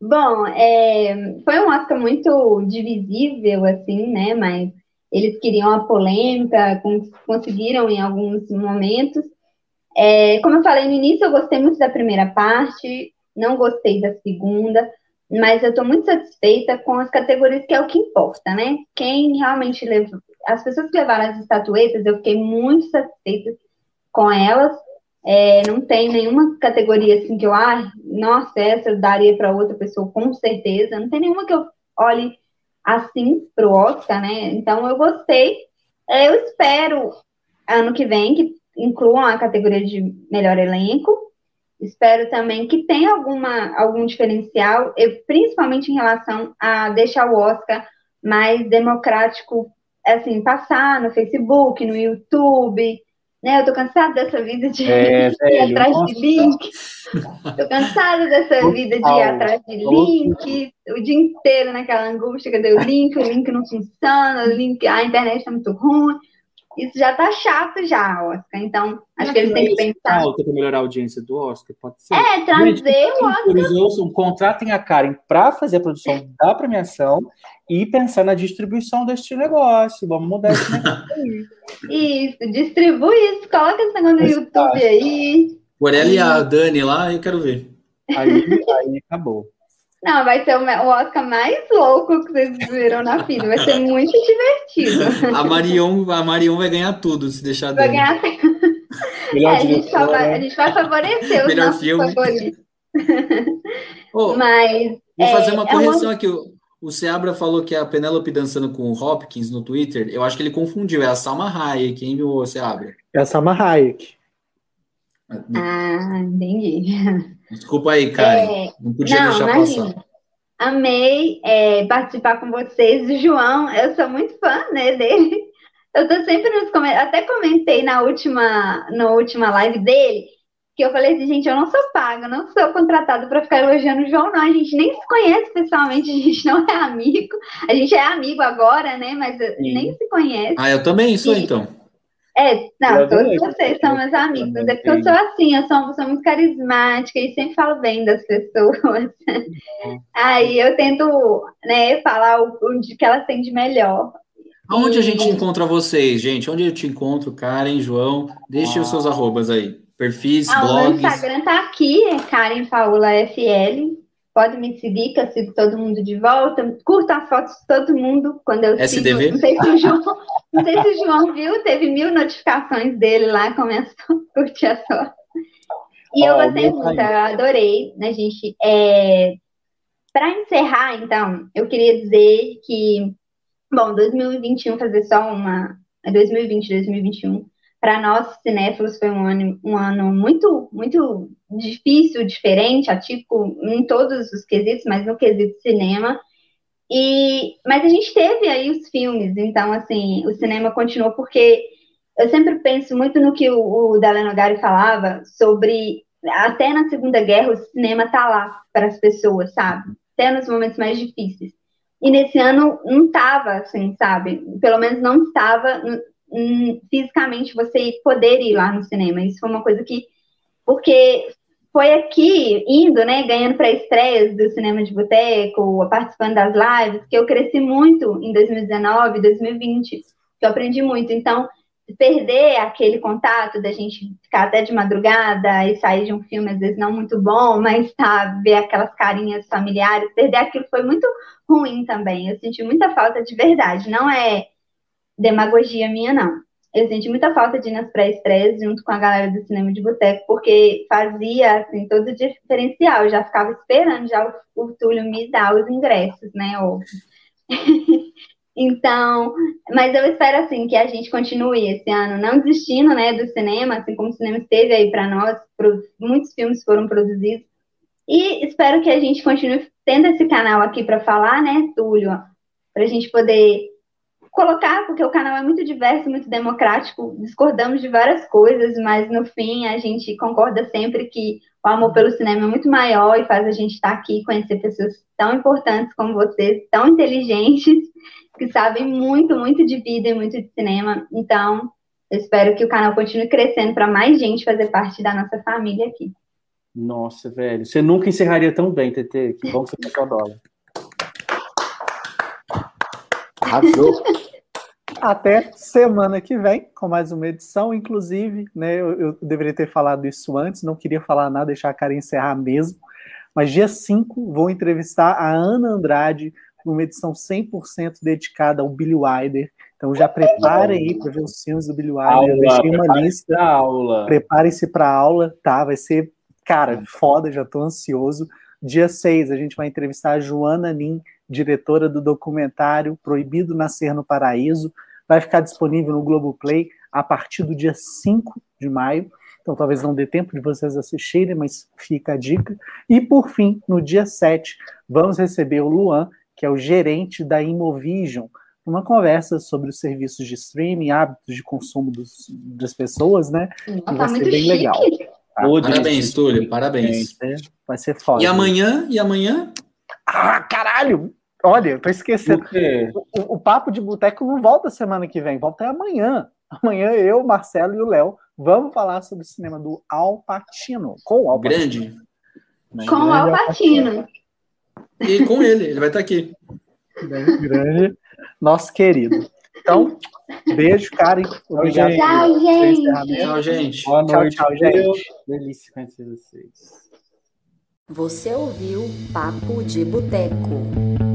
bom, é, foi um Oscar muito divisível, assim, né? Mas eles queriam a polêmica, conseguiram em alguns momentos. É, como eu falei no início, eu gostei muito da primeira parte não gostei da segunda, mas eu estou muito satisfeita com as categorias, que é o que importa, né? Quem realmente levou. As pessoas que levaram as estatuetas, eu fiquei muito satisfeita com elas. É, não tem nenhuma categoria assim que eu, ah, nossa, essa eu daria para outra pessoa, com certeza. Não tem nenhuma que eu olhe assim para o Oscar, né? Então eu gostei. É, eu espero ano que vem que incluam a categoria de melhor elenco Espero também que tenha alguma, algum diferencial, principalmente em relação a deixar o Oscar mais democrático, assim, passar no Facebook, no YouTube, né? Eu tô cansada dessa vida de é, ir atrás nossa. de link. Tô cansada dessa vida de ir atrás de link, o dia inteiro naquela angústia, cadê o link? O link não funciona, o link, a internet tá muito ruim. Isso já tá chato já, Oscar. Então, acho que ele tem que pensar. Falta para melhorar a audiência do Oscar, pode ser. É, trazer Gente, o Oscar. Eles ouçam, contratem a Karen para fazer a produção da premiação e pensar na distribuição deste negócio. Vamos mudar esse negócio aí. Isso, distribui isso, coloca esse negócio no YouTube aí. Ela e a Dani lá, eu quero ver. Aí, aí acabou. Não, vai ser o Oscar mais louco que vocês viram na vida. Vai ser muito divertido. A Marion, a Marion vai ganhar tudo se deixar Vai ganhar. É, a, gente vai, a gente vai favorecer os Melhor nossos filme. favoritos. Oh, Mas. Vou fazer uma é, correção é uma... aqui. O Seabra falou que a Penélope dançando com o Hopkins no Twitter. Eu acho que ele confundiu. É a Salma Hayek, hein, o Seabra? É a Salma Hayek. Ah, entendi. Desculpa aí, Karen. É... Não podia não, deixar imagina. passar. Amei é, participar com vocês. O João, eu sou muito fã né, dele. Eu tô sempre nos comentários. Até comentei na última, na última live dele que eu falei assim, gente, eu não sou paga, não sou contratado para ficar elogiando o João, não. A gente nem se conhece pessoalmente, a gente não é amigo. A gente é amigo agora, né? Mas Sim. nem se conhece. Ah, eu também sou, e... então. É, não, todos vocês são meus amigos, é porque eu sou assim, eu sou uma pessoa muito carismática e sempre falo bem das pessoas. Uhum. Aí eu tento, né, falar o, o que elas têm de melhor. Aonde e... a gente encontra vocês, gente? Onde eu te encontro, Karen, João? Deixe ah. os seus arrobas aí. Perfis, ah, blogs. O meu Instagram tá aqui, é Karen Paula FL. Pode me seguir, que eu sigo todo mundo de volta. Curta as fotos de todo mundo quando eu SDV? sigo. Não sei se o João, não sei se o João viu, teve mil notificações dele lá, começou a curtir as fotos. E oh, eu gostei muito, eu adorei, né, gente? É... Para encerrar, então, eu queria dizer que, bom, 2021, fazer só uma. 2020, 2021 para nós cinéfilos foi um ano, um ano muito, muito difícil, diferente, atípico em todos os quesitos, mas no quesito cinema. E, mas a gente teve aí os filmes, então assim, o cinema continuou porque eu sempre penso muito no que o, o Daleno Gari falava sobre até na Segunda Guerra o cinema tá lá para as pessoas, sabe? Até nos momentos mais difíceis. E nesse ano não estava assim, sabe? Pelo menos não estava fisicamente você poder ir lá no cinema. Isso foi uma coisa que. Porque foi aqui, indo, né, ganhando pré-estreias do cinema de boteco, participando das lives, que eu cresci muito em 2019, 2020, que eu aprendi muito. Então, perder aquele contato da gente ficar até de madrugada e sair de um filme, às vezes não muito bom, mas tá, ver aquelas carinhas familiares, perder aquilo foi muito ruim também. Eu senti muita falta de verdade. Não é demagogia minha, não. Eu senti muita falta de ir nas pré-estreias junto com a galera do cinema de boteco, porque fazia, assim, todo o diferencial. Eu já ficava esperando já o, o Túlio me dar os ingressos, né, óbvio. então, mas eu espero, assim, que a gente continue esse ano não desistindo, né, do cinema, assim como o cinema esteve aí para nós, muitos filmes foram produzidos, e espero que a gente continue tendo esse canal aqui para falar, né, Túlio, para a gente poder colocar, porque o canal é muito diverso, muito democrático, discordamos de várias coisas, mas no fim a gente concorda sempre que o amor pelo cinema é muito maior e faz a gente estar aqui conhecer pessoas tão importantes como vocês, tão inteligentes, que sabem muito, muito de vida e muito de cinema. Então, eu espero que o canal continue crescendo para mais gente fazer parte da nossa família aqui. Nossa, velho. Você nunca encerraria tão bem, TT. Que bom que você pensou dólar. Arrasou. Até semana que vem, com mais uma edição. Inclusive, né, eu, eu, deveria ter falado isso antes, não queria falar nada, deixar a cara encerrar mesmo. Mas dia 5 vou entrevistar a Ana Andrade, numa edição 100% dedicada ao Billy Wilder. Então já preparem aí para ver os filmes do Billy Wilder. Aula, eu deixei uma lista. Aula. Preparem-se para aula, tá? Vai ser, cara, foda, já estou ansioso. Dia 6 a gente vai entrevistar a Joana Nin, diretora do documentário Proibido Nascer no Paraíso. Vai ficar disponível no Globoplay a partir do dia 5 de maio. Então, talvez não dê tempo de vocês assistirem, mas fica a dica. E, por fim, no dia 7, vamos receber o Luan, que é o gerente da Imovision, uma conversa sobre os serviços de streaming, hábitos de consumo dos, das pessoas, né? e vai tá ser bem chique. legal. Tá? Parabéns, Túlio, parabéns. Vai ser foda. E amanhã? E amanhã? Ah, caralho! Olha, eu tô esquecendo. O, o, o, papo de boteco não volta semana que vem, volta amanhã. Amanhã eu, Marcelo e o Léo vamos falar sobre o cinema do Al Pacino. Com o Al Pacino. Grande. Com o Al Pacino. E com ele, ele vai estar aqui. Grande, grande, nosso querido. Então, beijo, Karen. Obrigado. Tchau, gente. Tchau, gente. Boa noite. Tchau, tchau, gente. Delícia conhecer vocês. Você ouviu Papo de Boteco.